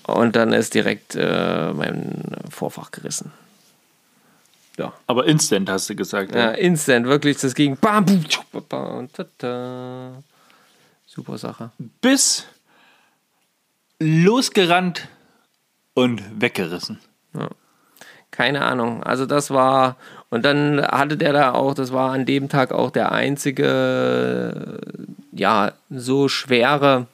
Und dann ist direkt äh, mein Vorfach gerissen. Ja. Aber instant hast du gesagt. Ja, instant, wirklich, das ging bam, tschup, bam, tata. Super Sache. bis losgerannt und weggerissen. Keine Ahnung. Also das war, und dann hatte der da auch, das war an dem Tag auch der einzige, ja, so schwere,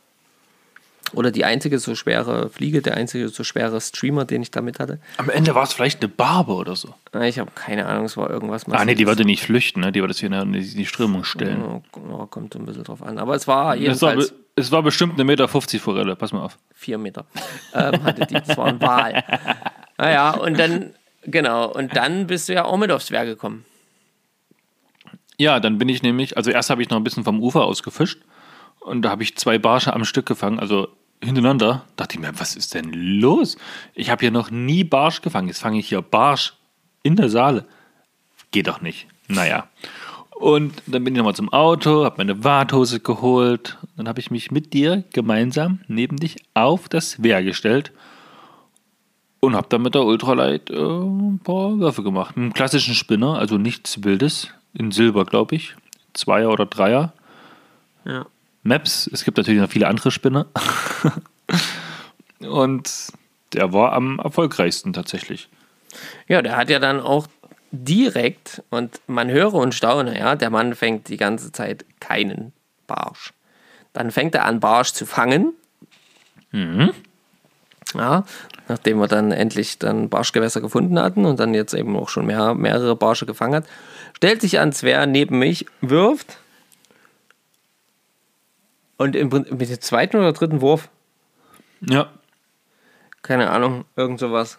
oder die einzige so schwere Fliege, der einzige so schwere Streamer, den ich damit hatte. Am Ende war es vielleicht eine Barbe oder so. Ich habe keine Ahnung, es war irgendwas. Ah, nee, die wollte nicht flüchten, ne? die wollte das hier in die, die Strömung stellen. Ja, kommt ein bisschen drauf an. Aber es war jedenfalls es war bestimmt eine Meter 50 Forelle, pass mal auf. vier Meter. Ähm, hatte die, das war ein Wal. Naja, und dann, genau, und dann bist du ja auch mit aufs Wehr gekommen. Ja, dann bin ich nämlich, also erst habe ich noch ein bisschen vom Ufer aus gefischt und da habe ich zwei Barsche am Stück gefangen, also hintereinander. Dachte ich mir, was ist denn los? Ich habe hier noch nie Barsch gefangen. Jetzt fange ich hier Barsch in der Saale. Geht doch nicht. Naja. Und dann bin ich nochmal zum Auto, habe meine Warthose geholt. Dann habe ich mich mit dir gemeinsam neben dich auf das Wehr gestellt und habe dann mit der Ultralight äh, ein paar Würfe gemacht. Mit einem klassischen Spinner, also nichts Wildes. In Silber, glaube ich. Zweier oder Dreier. Ja. Maps. Es gibt natürlich noch viele andere Spinner. (laughs) und der war am erfolgreichsten tatsächlich. Ja, der hat ja dann auch direkt, und man höre und staune, ja, der Mann fängt die ganze Zeit keinen Barsch. Dann fängt er an, Barsch zu fangen. Ja, nachdem wir dann endlich dann Barschgewässer gefunden hatten und dann jetzt eben auch schon mehr, mehrere Barsche gefangen hat, stellt sich ans Wehr neben mich, wirft und im, mit dem zweiten oder dritten Wurf, Ja. keine Ahnung, irgend sowas.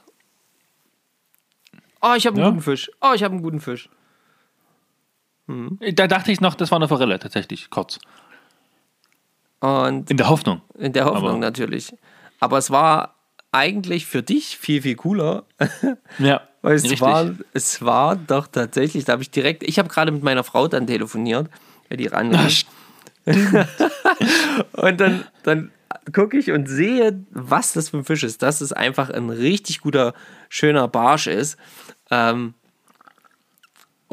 Oh, ich habe einen Ja. guten Fisch. Oh, ich habe einen guten Fisch. Da dachte ich noch, das war eine Forelle, tatsächlich, kurz. Und In der Hoffnung. in der Hoffnung Aber- natürlich. Aber es war eigentlich für dich viel, viel cooler. (laughs) Ja, (laughs) Weil es richtig. war, es war doch tatsächlich, da habe ich direkt, ich habe gerade mit meiner Frau dann telefoniert, die ran. (laughs) und dann, dann gucke ich und sehe, was das für ein Fisch ist. Dass es einfach ein richtig guter, schöner Barsch ist. Ähm,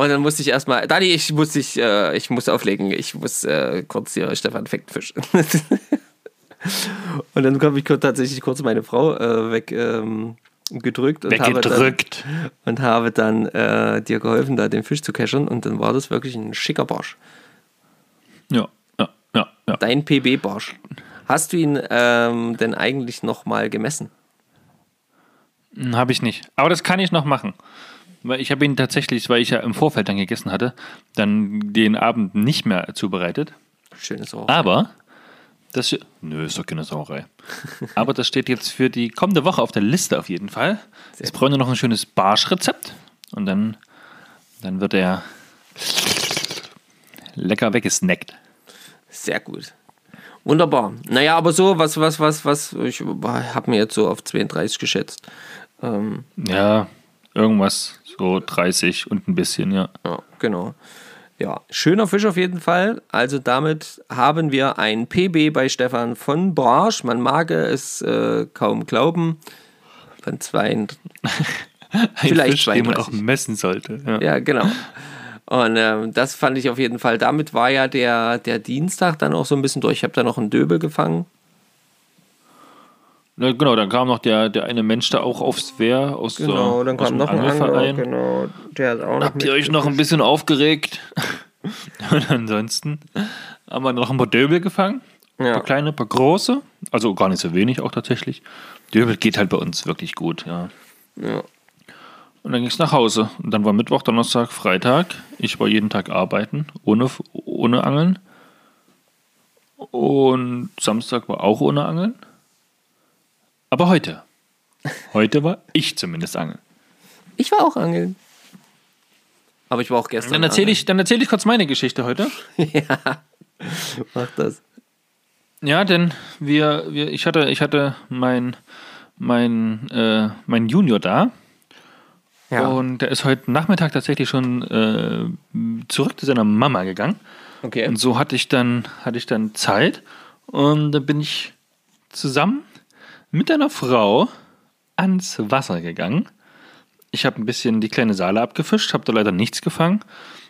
und dann musste ich erstmal, Dani, ich muss dich, äh, ich muss auflegen, ich muss äh, kurz hier, Stefan fängt Fisch. (laughs) und dann habe ich tatsächlich kurz meine Frau äh, weg, ähm, gedrückt und habe dann, Weggedrückt. und habe dann äh, dir geholfen, da den Fisch zu keschern und dann war das wirklich ein schicker Barsch. Ja, ja, ja, ja. Dein PB-Barsch. Hast du ihn ähm, denn eigentlich nochmal gemessen? Habe ich nicht. Aber das kann ich noch machen. Weil ich habe ihn tatsächlich, weil ich ja im Vorfeld dann gegessen hatte, dann den Abend nicht mehr zubereitet. Schönes Ohr. Aber das. Nö, ist doch keine Sauerei. (laughs) Aber das steht jetzt für die kommende Woche auf der Liste auf jeden Fall. Jetzt brauchen wir noch ein schönes Barschrezept. Und dann, dann wird er lecker weggesnackt. Sehr gut. Wunderbar. Naja, aber so, was, was, was, was, ich habe mir jetzt so auf 32 geschätzt. Ähm, Ja, irgendwas so 30 und ein bisschen, ja. ja, genau. Ja, schöner Fisch auf jeden Fall. Also damit haben wir ein PB bei Stefan von Barsch. Man mag es äh, kaum glauben. Von zwei, (laughs) Ein Vielleicht Fisch, den man 32. auch messen sollte. Ja. ja, genau. Und ähm, das fand ich auf jeden Fall. Damit war ja der, der Dienstag dann auch so ein bisschen durch. Ich habe da noch einen Döbel gefangen. Na, genau, dann kam noch der, der eine Mensch da auch aufs Wehr aus, Genau, so, dann aus kam dem noch ein anderer. Genau, der hat auch noch Habt ihr euch noch ein bisschen aufgeregt? (laughs) Und ansonsten haben wir noch ein paar Döbel gefangen. Ein Ja. paar kleine, ein paar große. Also gar nicht so wenig auch tatsächlich. Döbel geht halt bei uns wirklich gut, ja. Ja. Und dann ging es nach Hause. Und dann war Mittwoch, Donnerstag, Freitag. Ich war jeden Tag arbeiten, ohne, ohne Angeln. Und Samstag war auch ohne Angeln. Aber heute. Heute war ich zumindest angeln. Ich war auch angeln. Aber ich war auch gestern. Dann erzähle ich, dann erzähl ich kurz meine Geschichte heute. (laughs) angeln. Mach das. Ja, denn wir, wir, ich hatte, ich hatte mein, mein, äh, mein Junior da Ja. und der ist heute Nachmittag tatsächlich schon äh, zurück zu seiner Mama gegangen. okay. Und so hatte ich dann, hatte ich dann Zeit und da bin ich zusammen mit einer Frau ans Wasser gegangen. Ich habe ein bisschen die kleine Saale abgefischt, habe da leider nichts gefangen.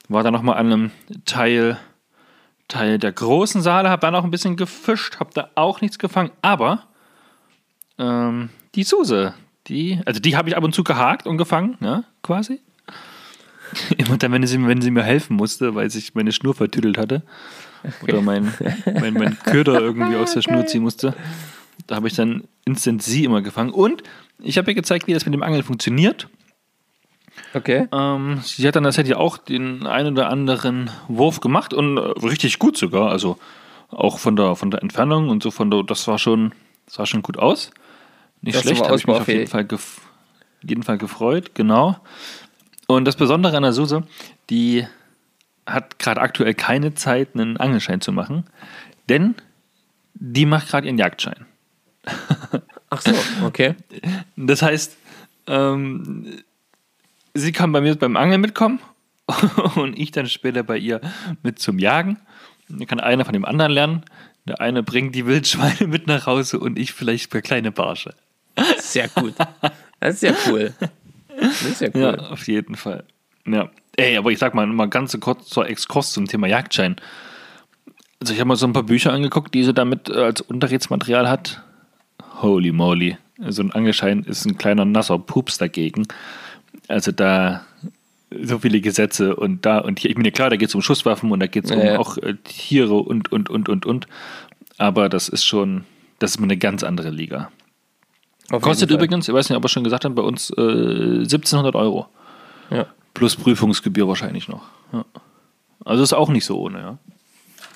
War dann nochmal an einem Teil, Teil der großen Saale, habe da noch ein bisschen gefischt, habe da auch nichts gefangen. Aber ähm, die Suse, die, also die habe ich ab und zu gehakt und gefangen, ja, quasi. (laughs) Immer dann, wenn sie, wenn sie mir helfen musste, weil sich meine Schnur vertüdelt hatte. Oder mein, mein, mein Köder irgendwie aus der Schnur ziehen musste. Da habe ich dann instant sie immer gefangen. Und ich habe ihr gezeigt, wie das mit dem Angeln funktioniert. Okay. Ähm, sie hat dann tatsächlich auch den einen oder anderen Wurf gemacht und äh, richtig gut sogar. Also auch von der, von der Entfernung und so von der, das war schon, sah schon gut aus. Nicht Das schlecht, habe ich mich auf jeden Fall, jeden Fall gefreut, genau. Und das Besondere an der Suse, die hat gerade aktuell keine Zeit, einen Angelschein zu machen, denn die macht gerade ihren Jagdschein. (laughs) Ach so, okay. Das heißt, ähm, sie kann bei mir beim Angeln mitkommen (laughs) und ich dann später bei ihr mit zum Jagen. Dann kann einer von dem anderen lernen. Der eine bringt die Wildschweine mit nach Hause und ich vielleicht für kleine Barsche. (laughs) Sehr gut. Das ist ja cool. Das ist ja cool. Ja, auf jeden Fall. Ja. Ey, aber ich sag mal, mal ganz kurz zur Exkurs zum Thema Jagdschein. Also ich habe mal so ein paar Bücher angeguckt, die sie damit äh, als Unterrichtsmaterial hat. Holy moly. So ein Angelschein ist ein kleiner nasser Pups dagegen. Also da so viele Gesetze und da und hier. Ich meine, klar, da geht es um Schusswaffen und da geht es um Ja, ja. auch äh, Tiere und, und, und, und, und. Aber das ist schon, das ist mal eine ganz andere Liga. Kostet übrigens, ich weiß nicht, ob wir schon gesagt haben, bei uns äh, 1700 Euro. Ja. Plus Prüfungsgebühr wahrscheinlich noch. Ja. Also ist auch nicht so ohne, ja.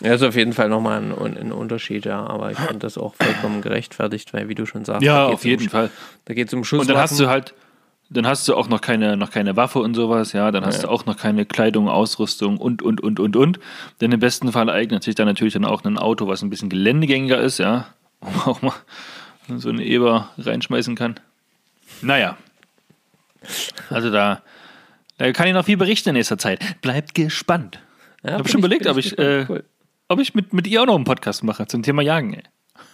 Ja, ist auf jeden Fall nochmal ein, ein Unterschied, ja. Aber ich finde das auch vollkommen gerechtfertigt, weil, wie du schon sagst, Ja, auf jeden um, Fall. Da geht es um Und Schusswaffen. dann hast du halt, dann hast du auch noch keine, noch keine Waffe und sowas, ja, dann hast Ja. du auch noch keine Kleidung, Ausrüstung und, und, und, und, und. Denn im besten Fall eignet sich dann natürlich dann auch ein Auto, was ein bisschen geländegängiger ist, ja, (laughs) man auch mal so einen Eber reinschmeißen kann. Naja. Also da, da kann ich noch viel berichten in nächster Zeit. Bleibt gespannt. ja, Ich habe schon überlegt, ob ich, äh, Cool. ob ich mit, mit ihr auch noch einen Podcast mache zum Thema Jagen, ey.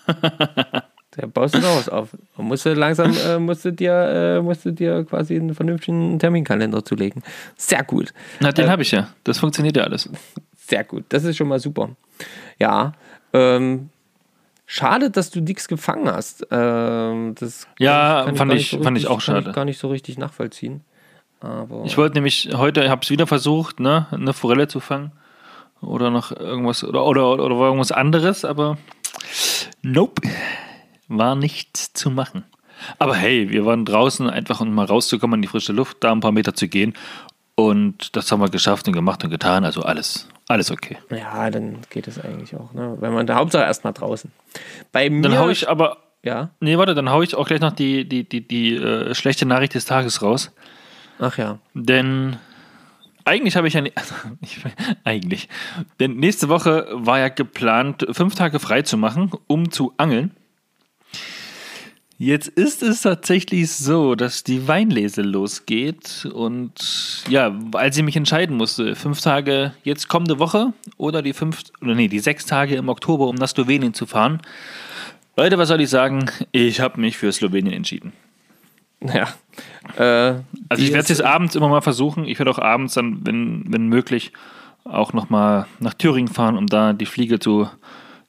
(laughs) Da baust du raus auf. Man musste langsam, äh, musst, du dir, äh, musst du dir quasi einen vernünftigen Terminkalender zulegen. Sehr gut. Na, den Äh, habe ich ja. Das funktioniert ja alles. Sehr gut. Das ist schon mal super. Ja. Ähm, Schade, dass du nichts gefangen hast. Ähm, das Ja, kann fand ich- nicht fand ich auch kann schade. Ich gar nicht so richtig nachvollziehen. Aber Ich wollte nämlich heute, habe es wieder versucht, ne, eine Forelle zu fangen. Oder noch irgendwas, oder, oder, oder irgendwas anderes, aber nope, war nichts zu machen. Aber hey, wir waren draußen, einfach um mal rauszukommen in die frische Luft, da ein paar Meter zu gehen. Und das haben wir geschafft und gemacht und getan. Also alles, alles okay. ja, dann geht es eigentlich auch. Ne? Wenn man da Hauptsache erstmal draußen. Bei mir. Dann hau ich aber, ja. nee, warte, dann hau ich auch gleich noch die, die, die, die äh, schlechte Nachricht des Tages raus. Ach ja. Denn eigentlich habe ich ja. (laughs) Ich, eigentlich. Denn nächste Woche war ja geplant, fünf Tage frei zu machen, um zu angeln. Jetzt ist es tatsächlich so, dass die Weinlese losgeht und ja, als ich mich entscheiden musste, fünf Tage jetzt kommende Woche oder die fünf oder nee, die sechs Tage im Oktober, um nach Slowenien zu fahren. Leute, was soll ich sagen? Ich habe mich für Slowenien entschieden. Ja. Äh, Also ich werde es jetzt abends immer mal versuchen. Ich werde auch abends dann, wenn, wenn möglich, auch nochmal nach Thüringen fahren, um da die Fliege zu,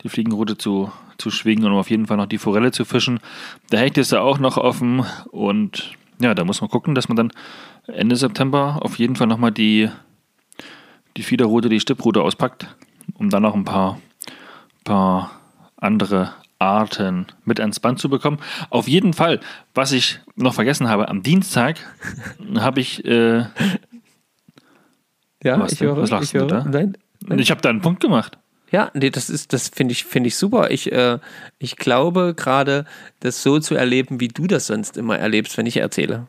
die Fliegenroute zu, zu schwingen und um auf jeden Fall noch die Forelle zu fischen. Der Hecht ist ja auch noch offen und ja, da muss man gucken, dass man dann Ende September auf jeden Fall nochmal die, die Fiederroute, die Stipproute auspackt, um dann noch ein paar, paar andere Arten mit ans Band zu bekommen. Auf jeden Fall, was ich noch vergessen habe, am Dienstag (laughs) habe ich, äh, Ja, Was ich höre. Was lachst ich du höre. da? Nein. ich habe da einen Punkt gemacht. Ja, nee, das ist, das finde ich, finde ich super. Ich, äh, ich glaube gerade, das so zu erleben, wie du das sonst immer erlebst, wenn ich erzähle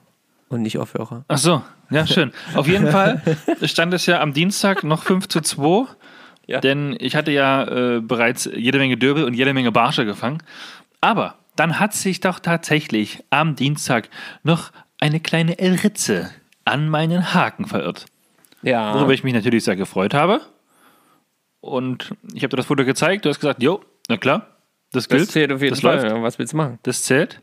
und nicht aufhöre. Ach so, ja, (laughs) schön. Auf jeden Fall stand es ja am Dienstag noch 5 zu 2, Ja. denn ich hatte ja äh, bereits jede Menge Döbel und jede Menge Barsche gefangen. Aber dann hat sich doch tatsächlich am Dienstag noch eine kleine Elritze an meinen Haken verirrt. Ja. Worüber ich mich natürlich sehr gefreut habe. Und ich habe dir das Foto gezeigt. Du hast gesagt, jo, na klar, das gilt. das zählt auf jeden das Fall. läuft, Was willst du machen? das zählt.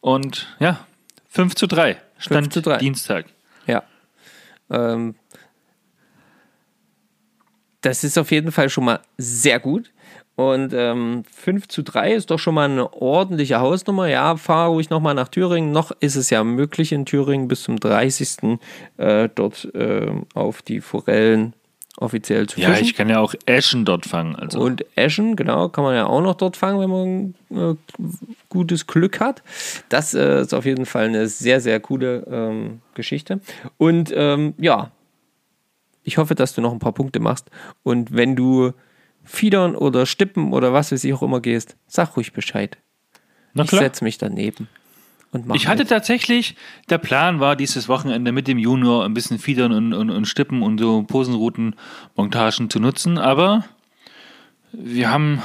Und ja, 5 zu 3 stand zu 3. Dienstag. Ja. Ähm, das ist auf jeden Fall schon mal sehr gut. Und ähm, 5 zu 3 ist doch schon mal eine ordentliche Hausnummer. Ja, fahr ruhig nochmal nach Thüringen. Noch ist es ja möglich in Thüringen bis zum 30. Äh, dort ähm, auf die Forellen offiziell zu Ja, fischen. ich kann ja auch Eschen dort fangen. Also. Und Eschen, genau, kann man ja auch noch dort fangen, wenn man äh, gutes Glück hat. Das äh, ist auf jeden Fall eine sehr, sehr coole ähm, Geschichte. Und ähm, ja, ich hoffe, dass du noch ein paar Punkte machst. Und wenn du Fiedern oder Stippen oder was weiß ich auch immer gehst, sag ruhig Bescheid. Na Ich klar. setze mich daneben Ich hatte tatsächlich, der Plan war, dieses Wochenende mit dem Junior ein bisschen Fiedern und, und, und Stippen und so Posenroutenmontagen zu nutzen, aber wir haben,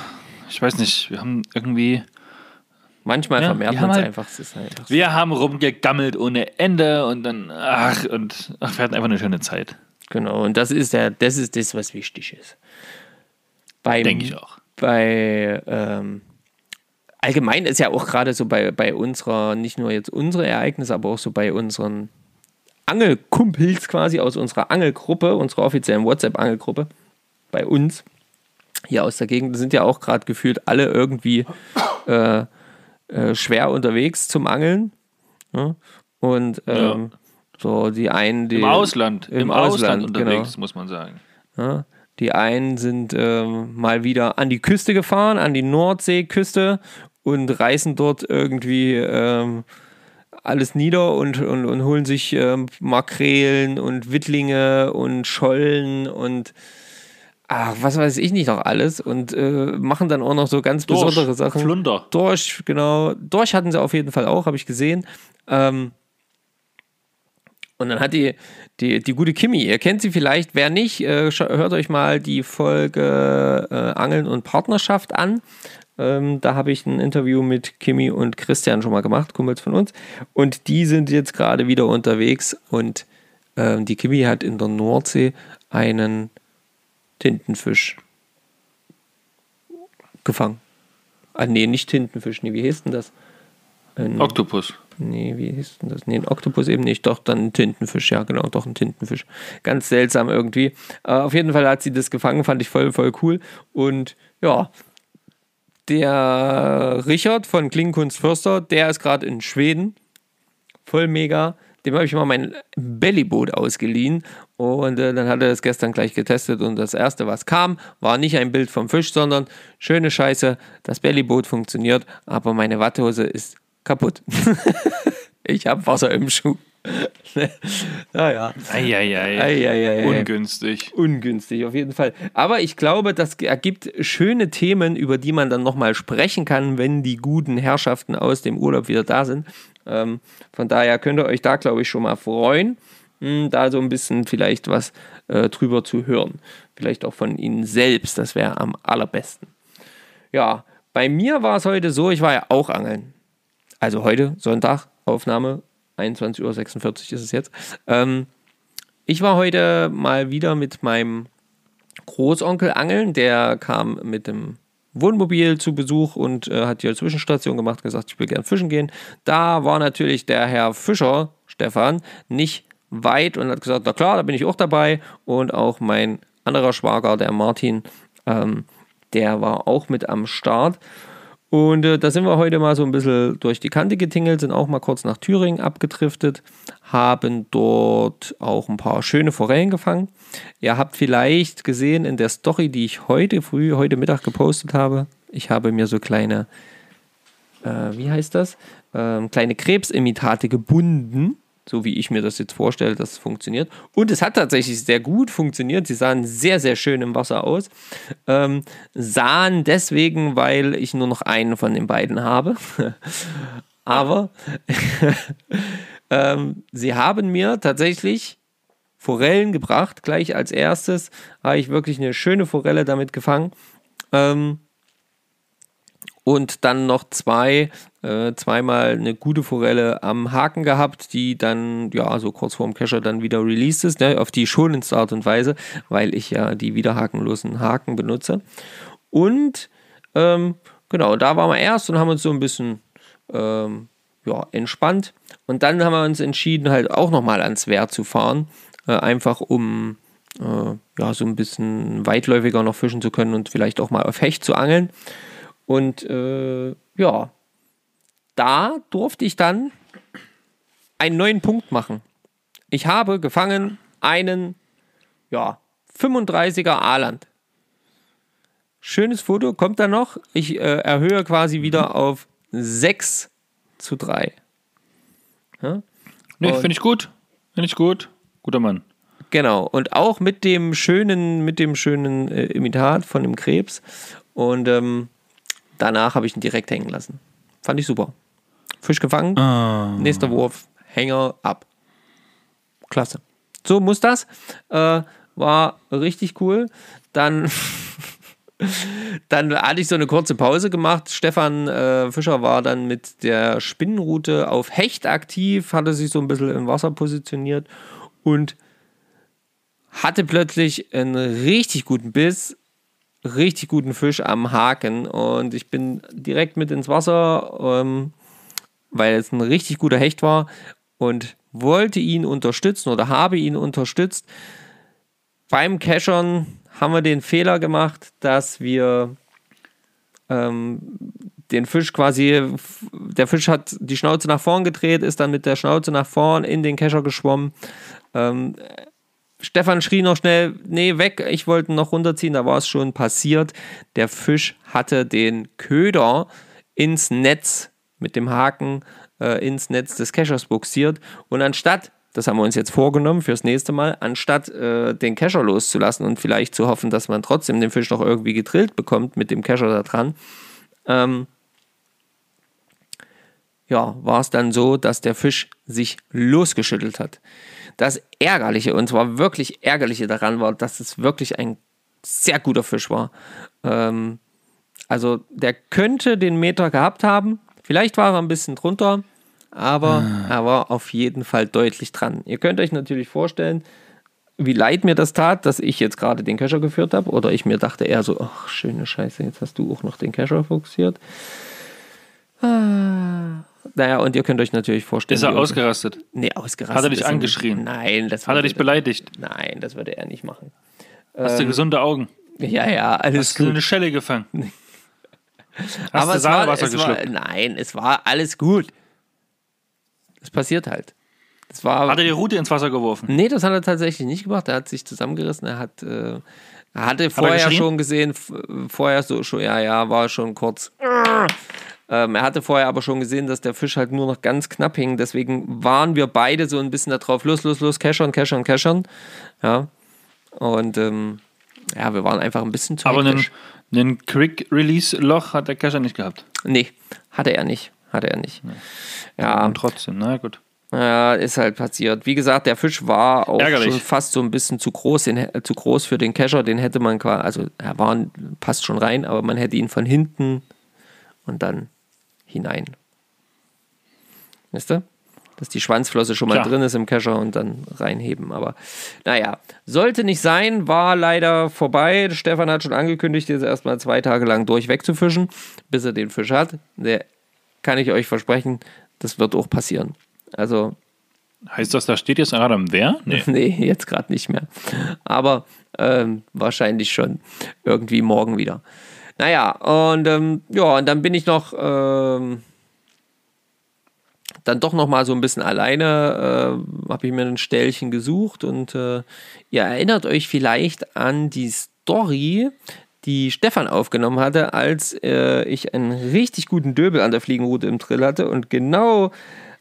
ich weiß nicht, wir haben irgendwie, Manchmal Ja, vermehrt man es halt- einfach. Ist einfach so. wir haben rumgegammelt ohne Ende und dann, ach, und ach, wir hatten einfach eine schöne Zeit. Genau, und das ist ja, das ist das, was wichtig ist. Denke ich auch. Bei ähm, allgemein ist ja auch gerade so bei, bei unserer, nicht nur jetzt unsere Ereignisse, aber auch so bei unseren Angelkumpels quasi aus unserer Angelgruppe, unserer offiziellen WhatsApp-Angelgruppe, bei uns hier aus der Gegend, sind ja auch gerade gefühlt alle irgendwie äh, äh, schwer unterwegs zum Angeln. Ne? Und ähm, so die einen, die Im Ausland, im im, Ausland, Ausland, unterwegs, genau. muss man sagen. ja, die einen sind ähm, mal wieder an die Küste gefahren, an die Nordseeküste und reißen dort irgendwie ähm, alles nieder und, und, und holen sich ähm, Makrelen und Wittlinge und Schollen und ach, was weiß ich nicht noch alles und äh, machen dann auch noch so ganz Dorsch, besondere Sachen. Flunder. Dorsch, genau. Dorsch hatten sie auf jeden Fall auch, habe ich gesehen. Ähm, und dann hat die, die, die gute Kimi, ihr kennt sie vielleicht, wer nicht, äh, hört euch mal die Folge äh, Angeln und Partnerschaft an. Ähm, da habe ich ein Interview mit Kimi und Christian schon mal gemacht, Kumpels von uns. Und die sind jetzt gerade wieder unterwegs und ähm, die Kimi hat in der Nordsee einen Tintenfisch gefangen. Ah, nee, nicht Tintenfisch, nee, wie hieß denn das? Ein, Oktopus. Nee, wie hieß denn das? Nee, ein Oktopus eben nicht. Doch, dann ein Tintenfisch. Ja, genau, doch ein Tintenfisch. Ganz seltsam irgendwie. Äh, auf jeden Fall hat sie das gefangen, fand ich voll, voll cool. Und ja, der Richard von Klingenkunst Förster, der ist gerade in Schweden. Voll mega. Dem habe ich mal mein Bellyboot ausgeliehen und äh, dann hat er das gestern gleich getestet und das erste, was kam, war nicht ein Bild vom Fisch, sondern schöne Scheiße, das Bellyboot funktioniert, aber meine Watthose ist kaputt. (laughs) ich habe Wasser im Schuh. (laughs) naja. Eieiei. Eieiei. Ungünstig. Ungünstig, auf jeden Fall. Aber ich glaube, das ergibt schöne Themen, über die man dann nochmal sprechen kann, wenn die guten Herrschaften aus dem Urlaub wieder da sind. Ähm, von daher könnt ihr euch da, glaube ich, schon mal freuen, mh, da so ein bisschen vielleicht was äh, drüber zu hören. Vielleicht auch von Ihnen selbst, das wäre am allerbesten. Ja, bei mir war es heute so, ich war ja auch angeln. Also heute, Sonntag, Aufnahme, 21.46 Uhr ist es jetzt. Ähm, ich war heute mal wieder mit meinem Großonkel angeln. Der kam mit dem Wohnmobil zu Besuch und äh, hat hier eine Zwischenstation gemacht, gesagt, ich will gern fischen gehen. Da war natürlich der Herr Fischer, Stefan, nicht weit und hat gesagt, na klar, da bin ich auch dabei. Und auch mein anderer Schwager, der Martin, ähm, der war auch mit am Start. Und äh, da sind wir heute mal so ein bisschen durch die Kante getingelt, sind auch mal kurz nach Thüringen abgedriftet, haben dort auch ein paar schöne Forellen gefangen. Ihr habt vielleicht gesehen in der Story, die ich heute früh, heute Mittag gepostet habe, ich habe mir so kleine, äh, wie heißt das, ähm, kleine Krebsimitate gebunden so wie ich mir das jetzt vorstelle, dass es funktioniert. Und es hat tatsächlich sehr gut funktioniert. Sie sahen sehr, sehr schön im Wasser aus. Ähm, sahen deswegen, weil ich nur noch einen von den beiden habe. (laughs) Aber (laughs) ähm, sie haben mir tatsächlich Forellen gebracht. Gleich als erstes habe ich wirklich eine schöne Forelle damit gefangen. Ähm, und dann noch zwei, äh, zweimal eine gute Forelle am Haken gehabt, die dann, ja, so kurz vorm Kescher dann wieder released ist, ne, auf die schonendste Art und Weise, weil ich ja die wiederhakenlosen Haken benutze. Und, ähm, genau, da waren wir erst und haben uns so ein bisschen, ähm, ja, entspannt. Und dann haben wir uns entschieden, halt auch nochmal ans Wehr zu fahren, äh, einfach um, äh, ja, so ein bisschen weitläufiger noch fischen zu können und vielleicht auch mal auf Hecht zu angeln. Und äh, ja, da durfte ich dann einen neuen Punkt machen. Ich habe gefangen einen, ja, 35er Aaland. Schönes Foto, kommt da noch. Ich äh, erhöhe quasi wieder auf 6 zu 3. Ja? Nee, finde ich gut. Finde ich gut. Guter Mann. Genau, und auch mit dem schönen, mit dem schönen äh, Imitat von dem Krebs. Und ähm, danach habe ich ihn direkt hängen lassen. Fand ich super. Fisch gefangen, nächster Wurf, Hänger ab. Klasse. So muss das. Äh, war richtig cool. Dann, (laughs) dann hatte ich so eine kurze Pause gemacht. Stefan äh, Fischer war dann mit der Spinnenrute auf Hecht aktiv, hatte sich so ein bisschen im Wasser positioniert und hatte plötzlich einen richtig guten Biss, richtig guten Fisch am Haken und ich bin direkt mit ins Wasser, ähm, weil es ein richtig guter Hecht war und wollte ihn unterstützen oder habe ihn unterstützt. Beim Cachern haben wir den Fehler gemacht, dass wir ähm, den Fisch quasi, der Fisch hat die Schnauze nach vorn gedreht, ist dann mit der Schnauze nach vorn in den Kescher geschwommen. Ähm, Stefan schrie noch schnell, nee, weg, ich wollte noch runterziehen, da war es schon passiert. Der Fisch hatte den Köder ins Netz mit dem Haken äh, ins Netz des Cachers buxiert und anstatt, das haben wir uns jetzt vorgenommen fürs nächste Mal, anstatt äh, den Cacher loszulassen und vielleicht zu hoffen, dass man trotzdem den Fisch noch irgendwie getrillt bekommt mit dem Cacher da dran, ähm, ja, war es dann so, dass der Fisch sich losgeschüttelt hat. Das Ärgerliche, und zwar wirklich Ärgerliche daran war, dass es wirklich ein sehr guter Fisch war. Ähm, also der könnte den Meter gehabt haben. Vielleicht war er ein bisschen drunter, aber er war auf jeden Fall deutlich dran. Ihr könnt euch natürlich vorstellen, wie leid mir das tat, dass ich jetzt gerade den Kescher geführt habe. Oder ich mir dachte eher so, ach, schöne Scheiße, jetzt hast du auch noch den Kescher fokussiert. Ah. Naja, und ihr könnt euch natürlich vorstellen. Ist er ausgerastet? Nee, ausgerastet. Hat er dich angeschrien? Nein, das Hat er dich beleidigt? Nein, das würde er nicht machen. Hast du Ähm, gesunde Augen? Ja, ja, alles Hast du gut. eine Schelle gefangen? (laughs) Hast du es war, Salzwasser es war, geschluckt? nein, es war alles gut. Das passiert halt. Das war, Hat er die Route ins Wasser geworfen? Nee, das hat er tatsächlich nicht gemacht. Er hat sich zusammengerissen. Er hat, äh, hatte vorher geschrien? schon gesehen, vorher so schon, ja, ja, war schon kurz. Ähm, er hatte vorher aber schon gesehen, dass der Fisch halt nur noch ganz knapp hing. Deswegen waren wir beide so ein bisschen darauf, los, los, los, keschern, keschern, keschern. Ja. Und ähm, ja, wir waren einfach ein bisschen zu Aber einen, einen Quick-Release-Loch hat der Kescher nicht gehabt. Nee, hatte er nicht. Hatte er nicht. Ja, Und trotzdem, na gut. Ja, ist halt passiert. Wie gesagt, der Fisch war auch Ärgerlich. schon fast so ein bisschen zu groß, den, zu groß für den Kescher. Den hätte man quasi, also er war, passt schon rein, aber man hätte ihn von hinten und dann hinein. Weißt du? Dass die Schwanzflosse schon mal Klar. drin ist im Kescher und dann reinheben. Aber naja, sollte nicht sein, war leider vorbei. Stefan hat schon angekündigt, jetzt erstmal zwei Tage lang durchweg zu fischen, bis er den Fisch hat. Der kann ich euch versprechen, das wird auch passieren. Also Heißt das, da steht jetzt gerade am Wer? (laughs) Nee. Nee, jetzt gerade nicht mehr. Aber ähm, wahrscheinlich schon irgendwie morgen wieder. Naja, und ähm, ja, und dann bin ich noch ähm, dann doch noch mal so ein bisschen alleine, äh, habe ich mir ein Ställchen gesucht und äh, ihr erinnert euch vielleicht an die Story, die Stefan aufgenommen hatte, als äh, ich einen richtig guten Döbel an der Fliegenroute im Drill hatte und genau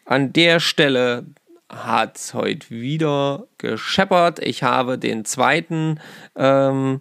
an der Stelle hat es heute wieder gescheppert. Ich habe den zweiten ähm,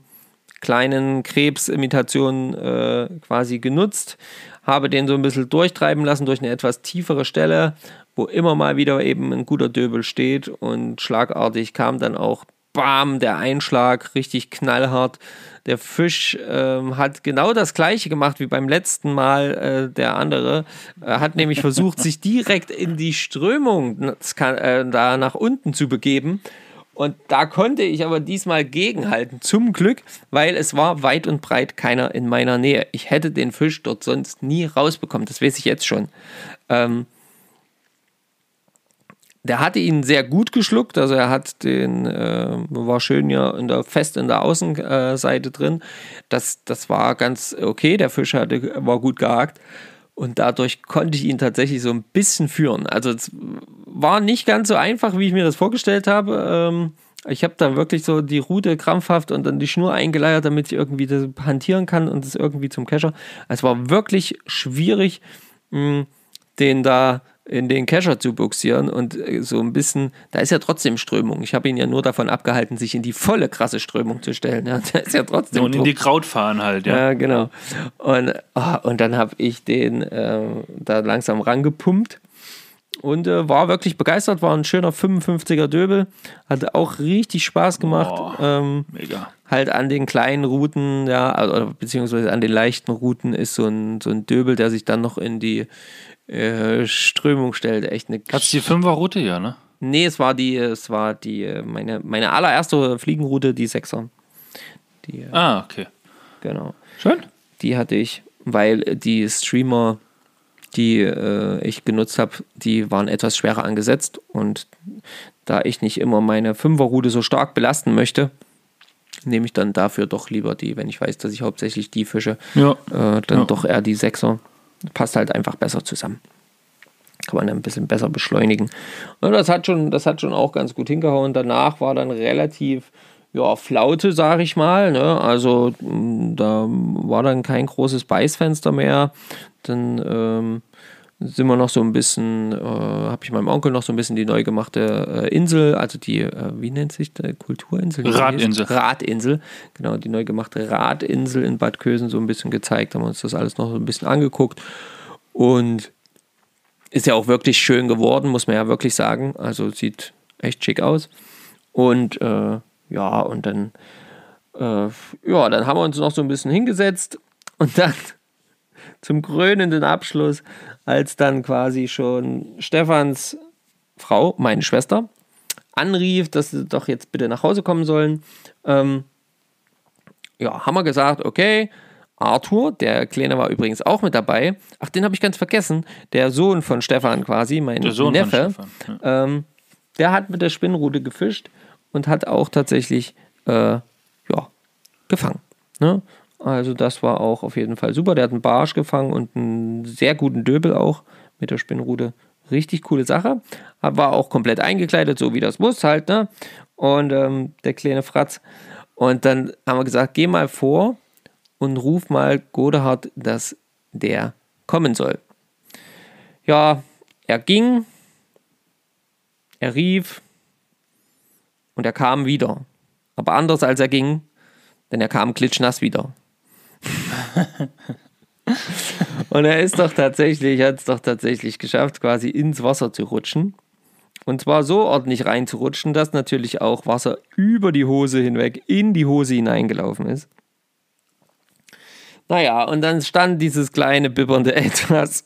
kleinen Krebsimitation äh, quasi genutzt, habe den so ein bisschen durchtreiben lassen durch eine etwas tiefere Stelle, wo immer mal wieder eben ein guter Döbel steht und schlagartig kam dann auch bam, der Einschlag, richtig knallhart. Der Fisch ähm, hat genau das gleiche gemacht wie beim letzten Mal äh, der andere. Er hat nämlich versucht, sich direkt in die Strömung äh, da nach unten zu begeben. Und da konnte ich aber diesmal gegenhalten, zum Glück, weil es war weit und breit keiner in meiner Nähe. Ich hätte den Fisch dort sonst nie rausbekommen, das weiß ich jetzt schon. Ähm, der hatte ihn sehr gut geschluckt, also er hat den, äh, war schön ja in der, fest in der Außenseite drin. Das, das war ganz okay, der Fisch hatte, war gut gehakt und dadurch konnte ich ihn tatsächlich so ein bisschen führen. Also es war nicht ganz so einfach, wie ich mir das vorgestellt habe. Ähm, ich habe da wirklich so die Rute krampfhaft und dann die Schnur eingeleiert, damit ich irgendwie das hantieren kann und es irgendwie zum Kescher. Es war wirklich schwierig, mh, den da in den Kescher zu buxieren und äh, so ein bisschen, da ist ja trotzdem Strömung. Ich habe ihn ja nur davon abgehalten, sich in die volle krasse Strömung zu stellen. (laughs) Ja, da ist ja trotzdem Und in Druck. die Kraut fahren halt, ja. Ja, genau. Und, ah, und dann habe ich den äh, da langsam rangepumpt und äh, war wirklich begeistert. War ein schöner 55er Döbel. Hatte auch richtig Spaß gemacht. Boah. Ähm, Mega. halt an den kleinen Routen, ja, also, beziehungsweise an den leichten Routen ist so ein, so ein Döbel, der sich dann noch in die äh, Strömung stellt. Echt eine Hat's die Fünferroute, ja, ne? Nee, es war die, es war die, äh, meine, meine allererste Fliegenroute, die Sechser. Die, äh, Ah, okay. genau. Schön. Die hatte ich, weil die Streamer, die äh, ich genutzt habe, die waren etwas schwerer angesetzt und da ich nicht immer meine Fünferroute so stark belasten möchte, nehme ich dann dafür doch lieber die, wenn ich weiß, dass ich hauptsächlich die fische, Ja. äh, dann Ja. doch eher die Sechser. Passt halt einfach besser zusammen. Kann man ein bisschen besser beschleunigen. Und das hat schon, das hat schon auch ganz gut hingehauen. Danach war dann relativ ja, Flaute, sag ich mal. Ne? Also mh, da war dann kein großes Beißfenster mehr. Dann ähm, sind wir noch so ein bisschen, äh, habe ich meinem Onkel noch so ein bisschen die neu gemachte äh, Insel, also die, äh, wie nennt sich die Kulturinsel? Radinsel. Radinsel, genau, die neu gemachte Radinsel in Bad Kösen so ein bisschen gezeigt, haben uns das alles noch so ein bisschen angeguckt und ist ja auch wirklich schön geworden, muss man ja wirklich sagen. Also sieht echt schick aus. Und äh, ja, und dann, äh, ja, dann haben wir uns noch so ein bisschen hingesetzt und dann (laughs) zum krönenden Abschluss, als dann quasi schon Stefans Frau, meine Schwester, anrief, dass sie doch jetzt bitte nach Hause kommen sollen. Ähm, ja, haben wir gesagt, okay, Arthur, der Kleine war übrigens auch mit dabei. Ach, den habe ich ganz vergessen. Der Sohn von Stefan quasi, mein Neffe. Stefan. Ja. Ähm, der hat mit der Spinnrute gefischt und hat auch tatsächlich äh, ja, gefangen. Ne? Also das war auch auf jeden Fall super. Der hat einen Barsch gefangen und einen sehr guten Döbel auch mit der Spinnrute. Richtig coole Sache. War auch komplett eingekleidet, so wie das muss halt, ne? Und ähm, der kleine Fratz. Und dann haben wir gesagt, geh mal vor und ruf mal Godehard, dass der kommen soll. Ja, er ging, er rief und er kam wieder. Aber anders als er ging, denn er kam klitschnass wieder. Und er ist doch tatsächlich, hat es doch tatsächlich geschafft, quasi ins Wasser zu rutschen. Und zwar so ordentlich reinzurutschen, dass natürlich auch Wasser über die Hose hinweg in die Hose hineingelaufen ist. Naja, und dann stand dieses kleine bibbernde (laughs) Etwas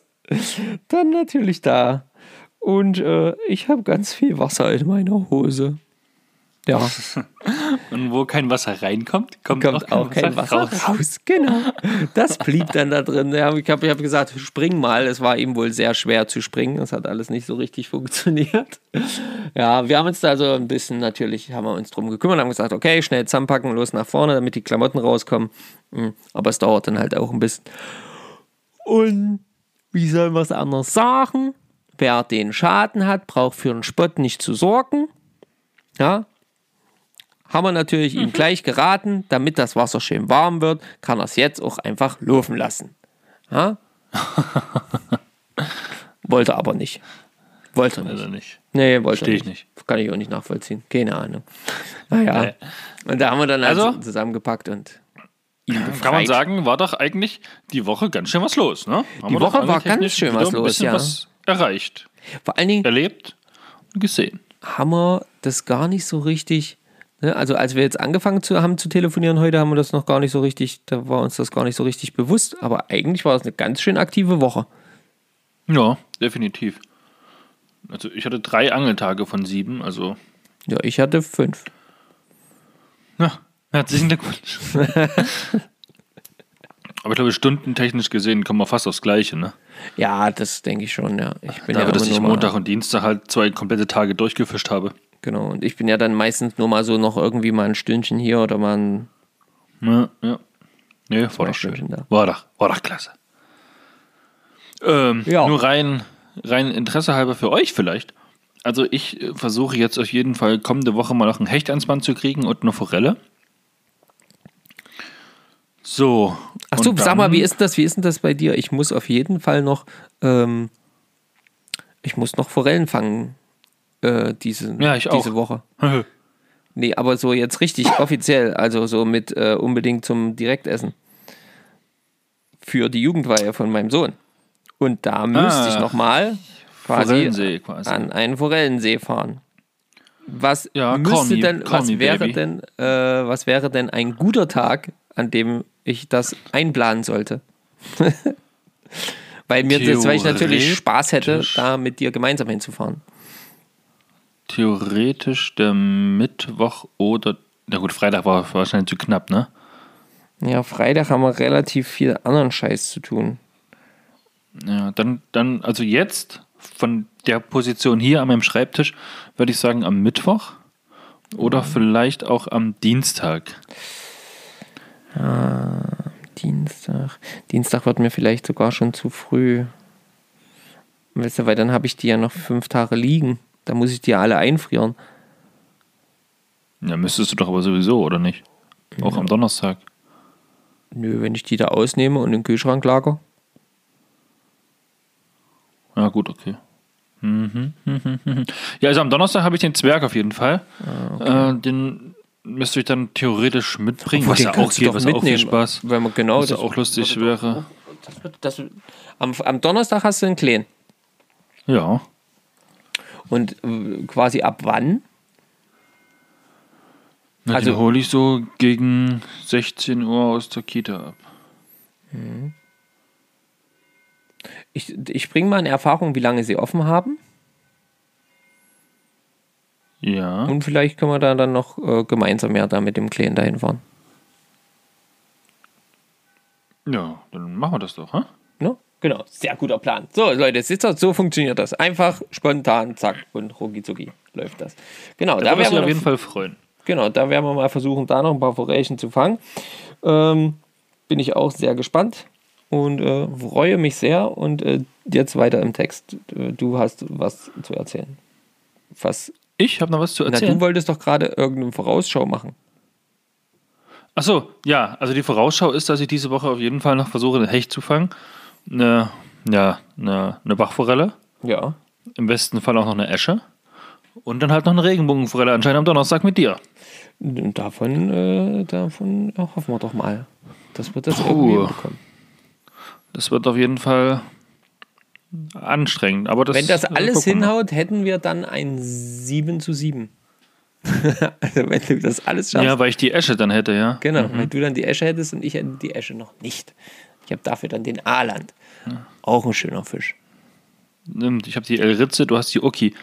dann natürlich da. Und äh, ich habe ganz viel Wasser in meiner Hose. Ja. (laughs) Und wo kein Wasser reinkommt, kommt, kommt auch, kein, Wasser, raus. raus. Genau. Das blieb dann da drin. Ich habe hab gesagt, spring mal. Es war ihm wohl sehr schwer zu springen. Das hat alles nicht so richtig funktioniert. Ja, wir haben uns da so ein bisschen natürlich, haben wir uns drum gekümmert, haben gesagt, okay, schnell zusammenpacken, los nach vorne, damit die Klamotten rauskommen. Hm, aber es dauert dann halt auch ein bisschen. Und wie soll man es anders sagen? Wer den Schaden hat, braucht für den Spott nicht zu sorgen. Ja, haben wir natürlich mhm. ihm gleich geraten, damit das Wasser schön warm wird, kann er es jetzt auch einfach laufen lassen. Ja? (laughs) wollte aber nicht. Wollte nicht. Also nicht. Nee, wollte Verstehe ich nicht. Kann ich auch nicht nachvollziehen. Keine Ahnung. Naja. Nee. Und da haben wir dann also, also zusammengepackt und kann man sagen, war doch eigentlich die Woche ganz schön was los, ne? Haben die Woche war ganz schön was los, ja. was erreicht. Vor allen Dingen erlebt und gesehen. Haben wir das gar nicht so richtig also als wir jetzt angefangen zu, haben zu telefonieren heute, haben wir das noch gar nicht so richtig, da war uns das gar nicht so richtig bewusst. Aber eigentlich war es eine ganz schön aktive Woche. Ja, definitiv. Also ich hatte drei Angeltage von sieben, also. Ja, ich hatte fünf. Ja, herzlichen Glückwunsch. (laughs) Aber ich glaube, stundentechnisch gesehen kommen wir fast aufs Gleiche, ne? Ja, das denke ich schon, ja. Ich bin da ja dass ich Montag und Dienstag halt zwei komplette Tage durchgefischt habe. Genau, und ich bin ja dann meistens nur mal so noch irgendwie mal ein Stündchen hier oder mal ein. Ja, ja. Nee, war doch schön. Da. War doch, war doch klasse. Ähm, ja. Nur rein, rein Interesse halber für euch vielleicht. Also ich äh, versuche jetzt auf jeden Fall kommende Woche mal noch ein Hecht ans Band zu kriegen und eine Forelle. So. Ach so, sag mal, wie ist das? Wie ist denn das bei dir? Ich muss auf jeden Fall noch, ähm, ich muss noch Forellen fangen äh, diese, ja, ich diese Woche. (laughs) nee, aber so jetzt richtig offiziell, also so mit äh, unbedingt zum Direktessen. Für die Jugendweihe von meinem Sohn. Und da müsste ah, ich nochmal quasi, quasi, an einen Forellensee fahren. Was ja, müsste me, denn, was wäre baby. denn, äh, was wäre denn ein guter Tag, an dem ich das einplanen sollte? (laughs) weil mir das, weil ich natürlich Spaß hätte, da mit dir gemeinsam hinzufahren theoretisch der Mittwoch oder. Na gut, Freitag war wahrscheinlich zu knapp, ne? Ja, Freitag haben wir relativ viel anderen Scheiß zu tun. Ja, dann, dann, also jetzt von der Position hier an meinem Schreibtisch würde ich sagen am Mittwoch oder mhm. vielleicht auch am Dienstag. Ah, Dienstag. Dienstag wird mir vielleicht sogar schon zu früh. Weißt du, weil dann habe ich die ja noch fünf Tage liegen. Da muss ich die alle einfrieren. Ja, müsstest du doch aber sowieso, oder nicht? Auch ja. am Donnerstag. Nö, wenn ich die da ausnehme und in den Kühlschrank lager. Ja, gut, okay. Mhm. Ja, also am Donnerstag habe ich den Zwerg auf jeden Fall. Ah, okay. äh, den müsste ich dann theoretisch mitbringen, was ja auch geht, was auch viel Spaß. Wenn man genau was das auch lustig wäre. Das das, am, am Donnerstag hast du einen Kleen. Ja. Und äh, quasi ab wann? Na, also hole ich so gegen 16 Uhr aus der Kita ab. Mhm. Ich, ich bringe mal in Erfahrung, wie lange sie offen haben. Ja. Und vielleicht können wir da dann noch äh, gemeinsam ja da mit dem Kleinen dahin fahren. Ja, dann machen wir das doch, hä? Genau, sehr guter Plan. So, Leute, Sitzer, so funktioniert das. Einfach, spontan, zack und rucki läuft das. Genau, da, da werden wir auf jeden Fall freuen. Genau, da werden wir mal versuchen, da noch ein paar Forellen zu fangen. Ähm, bin ich auch sehr gespannt und äh, freue mich sehr. Und äh, jetzt weiter im Text. Du hast was zu erzählen. Was? Ich habe noch was zu Na, erzählen. du wolltest doch gerade irgendeine Vorausschau machen. Achso, ja, also die Vorausschau ist, dass ich diese Woche auf jeden Fall noch versuche, einen Hecht zu fangen. Eine, ja, eine, eine Bachforelle. Ja. Im besten Fall auch noch eine Esche. Und dann halt noch eine Regenbogenforelle anscheinend am Donnerstag mit dir. Davon, äh, davon hoffen wir doch mal, dass wir das Puh. irgendwie bekommen. Das wird auf jeden Fall anstrengend. Aber das, Wenn das alles mal. hinhaut, hätten wir dann ein 7 zu 7. (laughs) also wenn du das alles schaffst. Ja, weil ich die Esche dann hätte, ja. Genau, wenn du dann die Esche hättest und ich hätte die Esche noch nicht. Ich habe dafür dann den Auch ein schöner Fisch. Ich habe die Elritze, du hast die Oki.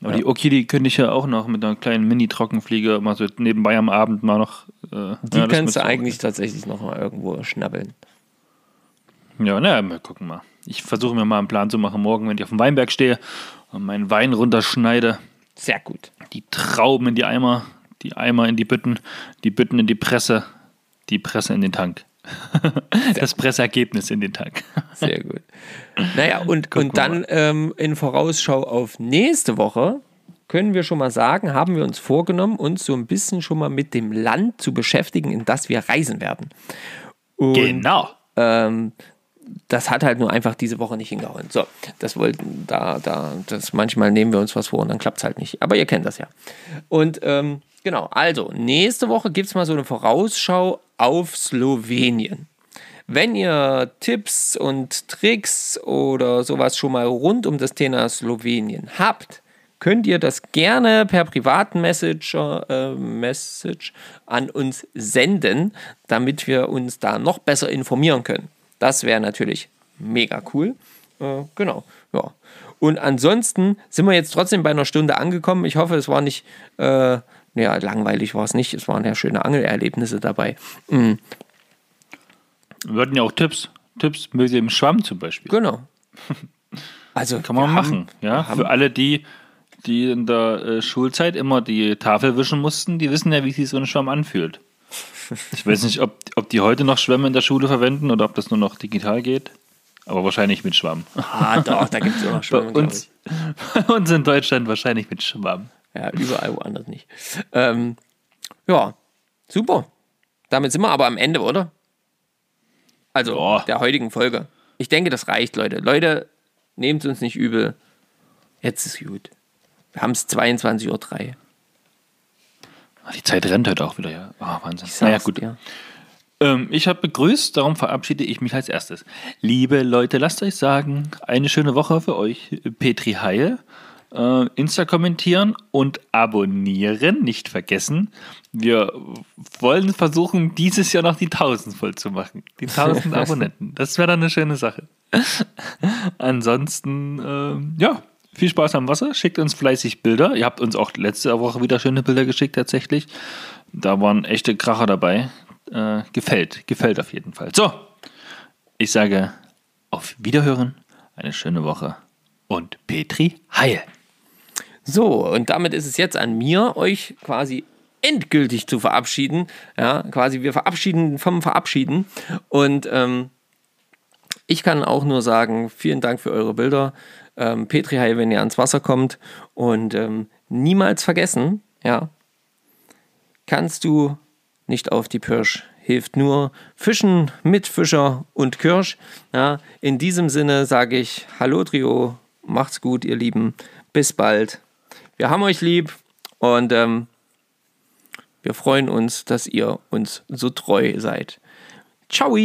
Aber Ja. die Oki, die könnte ich ja auch noch mit einer kleinen Mini-Trockenfliege mal so nebenbei am Abend mal noch. Äh, Die ja, kannst du eigentlich tatsächlich noch mal irgendwo schnabbeln. Ja, naja, wir gucken mal. Ich versuche mir mal einen Plan zu machen, morgen, wenn ich auf dem Weinberg stehe und meinen Wein runterschneide, Sehr gut. die Trauben in die Eimer, die Eimer in die Bütten, die Bütten in die Presse, die Presse in den Tank. (laughs) das Presseergebnis in den Tank. (laughs) Sehr gut. Naja, und, und dann ähm, in Vorausschau auf nächste Woche können wir schon mal sagen, haben wir uns vorgenommen, uns so ein bisschen schon mal mit dem Land zu beschäftigen, in das wir reisen werden. Und Genau. ähm, das hat halt nur einfach diese Woche nicht hingehauen. So, das wollten, da, da, das manchmal nehmen wir uns was vor und dann klappt es halt nicht. Aber ihr kennt das ja. Und ähm, genau, also, nächste Woche gibt es mal so eine Vorausschau auf Slowenien. Wenn ihr Tipps und Tricks oder sowas schon mal rund um das Thema Slowenien habt, könnt ihr das gerne per privaten äh, Message an uns senden, damit wir uns da noch besser informieren können. Das wäre natürlich mega cool. Äh, genau, ja. Und ansonsten sind wir jetzt trotzdem bei einer Stunde angekommen. Ich hoffe, es war nicht, äh, ja, langweilig war es nicht. Es waren ja schöne Angelerlebnisse dabei. Mm, Wir hatten ja auch Tipps. Tipps mit dem Schwamm zum Beispiel. genau. (laughs) Also Kann man wir haben- machen. Ja, haben- für alle, die, die in der äh, Schulzeit immer die Tafel wischen mussten, die wissen ja, wie sich so ein Schwamm anfühlt. Ich weiß nicht, ob, ob die heute noch Schwämme in der Schule verwenden oder ob das nur noch digital geht. Aber wahrscheinlich mit Schwamm. Ah, doch, da gibt es auch noch Bei uns, (laughs) bei uns in Deutschland wahrscheinlich mit Schwamm. Ja, überall woanders nicht. Ähm, ja, super. Damit sind wir aber am Ende, oder? Also Ja. der heutigen Folge. Ich denke, das reicht, Leute. Leute, nehmt es uns nicht übel. Jetzt ist gut. Wir haben es 22.03 Uhr. Ah, Die Zeit rennt heute auch wieder, ja. Ah, Wahnsinn. Ich Naja, gut. dir. Ähm, ich habe begrüßt, darum verabschiede ich mich als erstes. Liebe Leute, lasst euch sagen, eine schöne Woche für euch. Petri Heil. Äh, Insta kommentieren und abonnieren, nicht vergessen. Wir wollen versuchen, dieses Jahr noch die 1000 voll zu machen. Die 1000 (laughs) Abonnenten. Das wäre dann eine schöne Sache. (laughs) Ansonsten, ähm, ja, viel Spaß am Wasser. Schickt uns fleißig Bilder. Ihr habt uns auch letzte Woche wieder schöne Bilder geschickt, tatsächlich. Da waren echte Kracher dabei. Äh, gefällt, gefällt auf jeden Fall. So, ich sage auf Wiederhören, eine schöne Woche und Petri Heil. So, und damit ist es jetzt an mir, euch quasi endgültig zu verabschieden. Ja, quasi wir verabschieden vom Verabschieden. Und ähm, ich kann auch nur sagen, vielen Dank für eure Bilder. Ähm, Petri Heil, wenn ihr ans Wasser kommt. Und ähm, niemals vergessen, ja, kannst du nicht auf die Pirsch. Hilft nur Fischen mit Fischer und Kirsch. Ja, in diesem Sinne sage ich Hallo Trio, macht's gut, ihr Lieben. Bis bald. Wir haben euch lieb und ähm, wir freuen uns, dass ihr uns so treu seid. Ciao!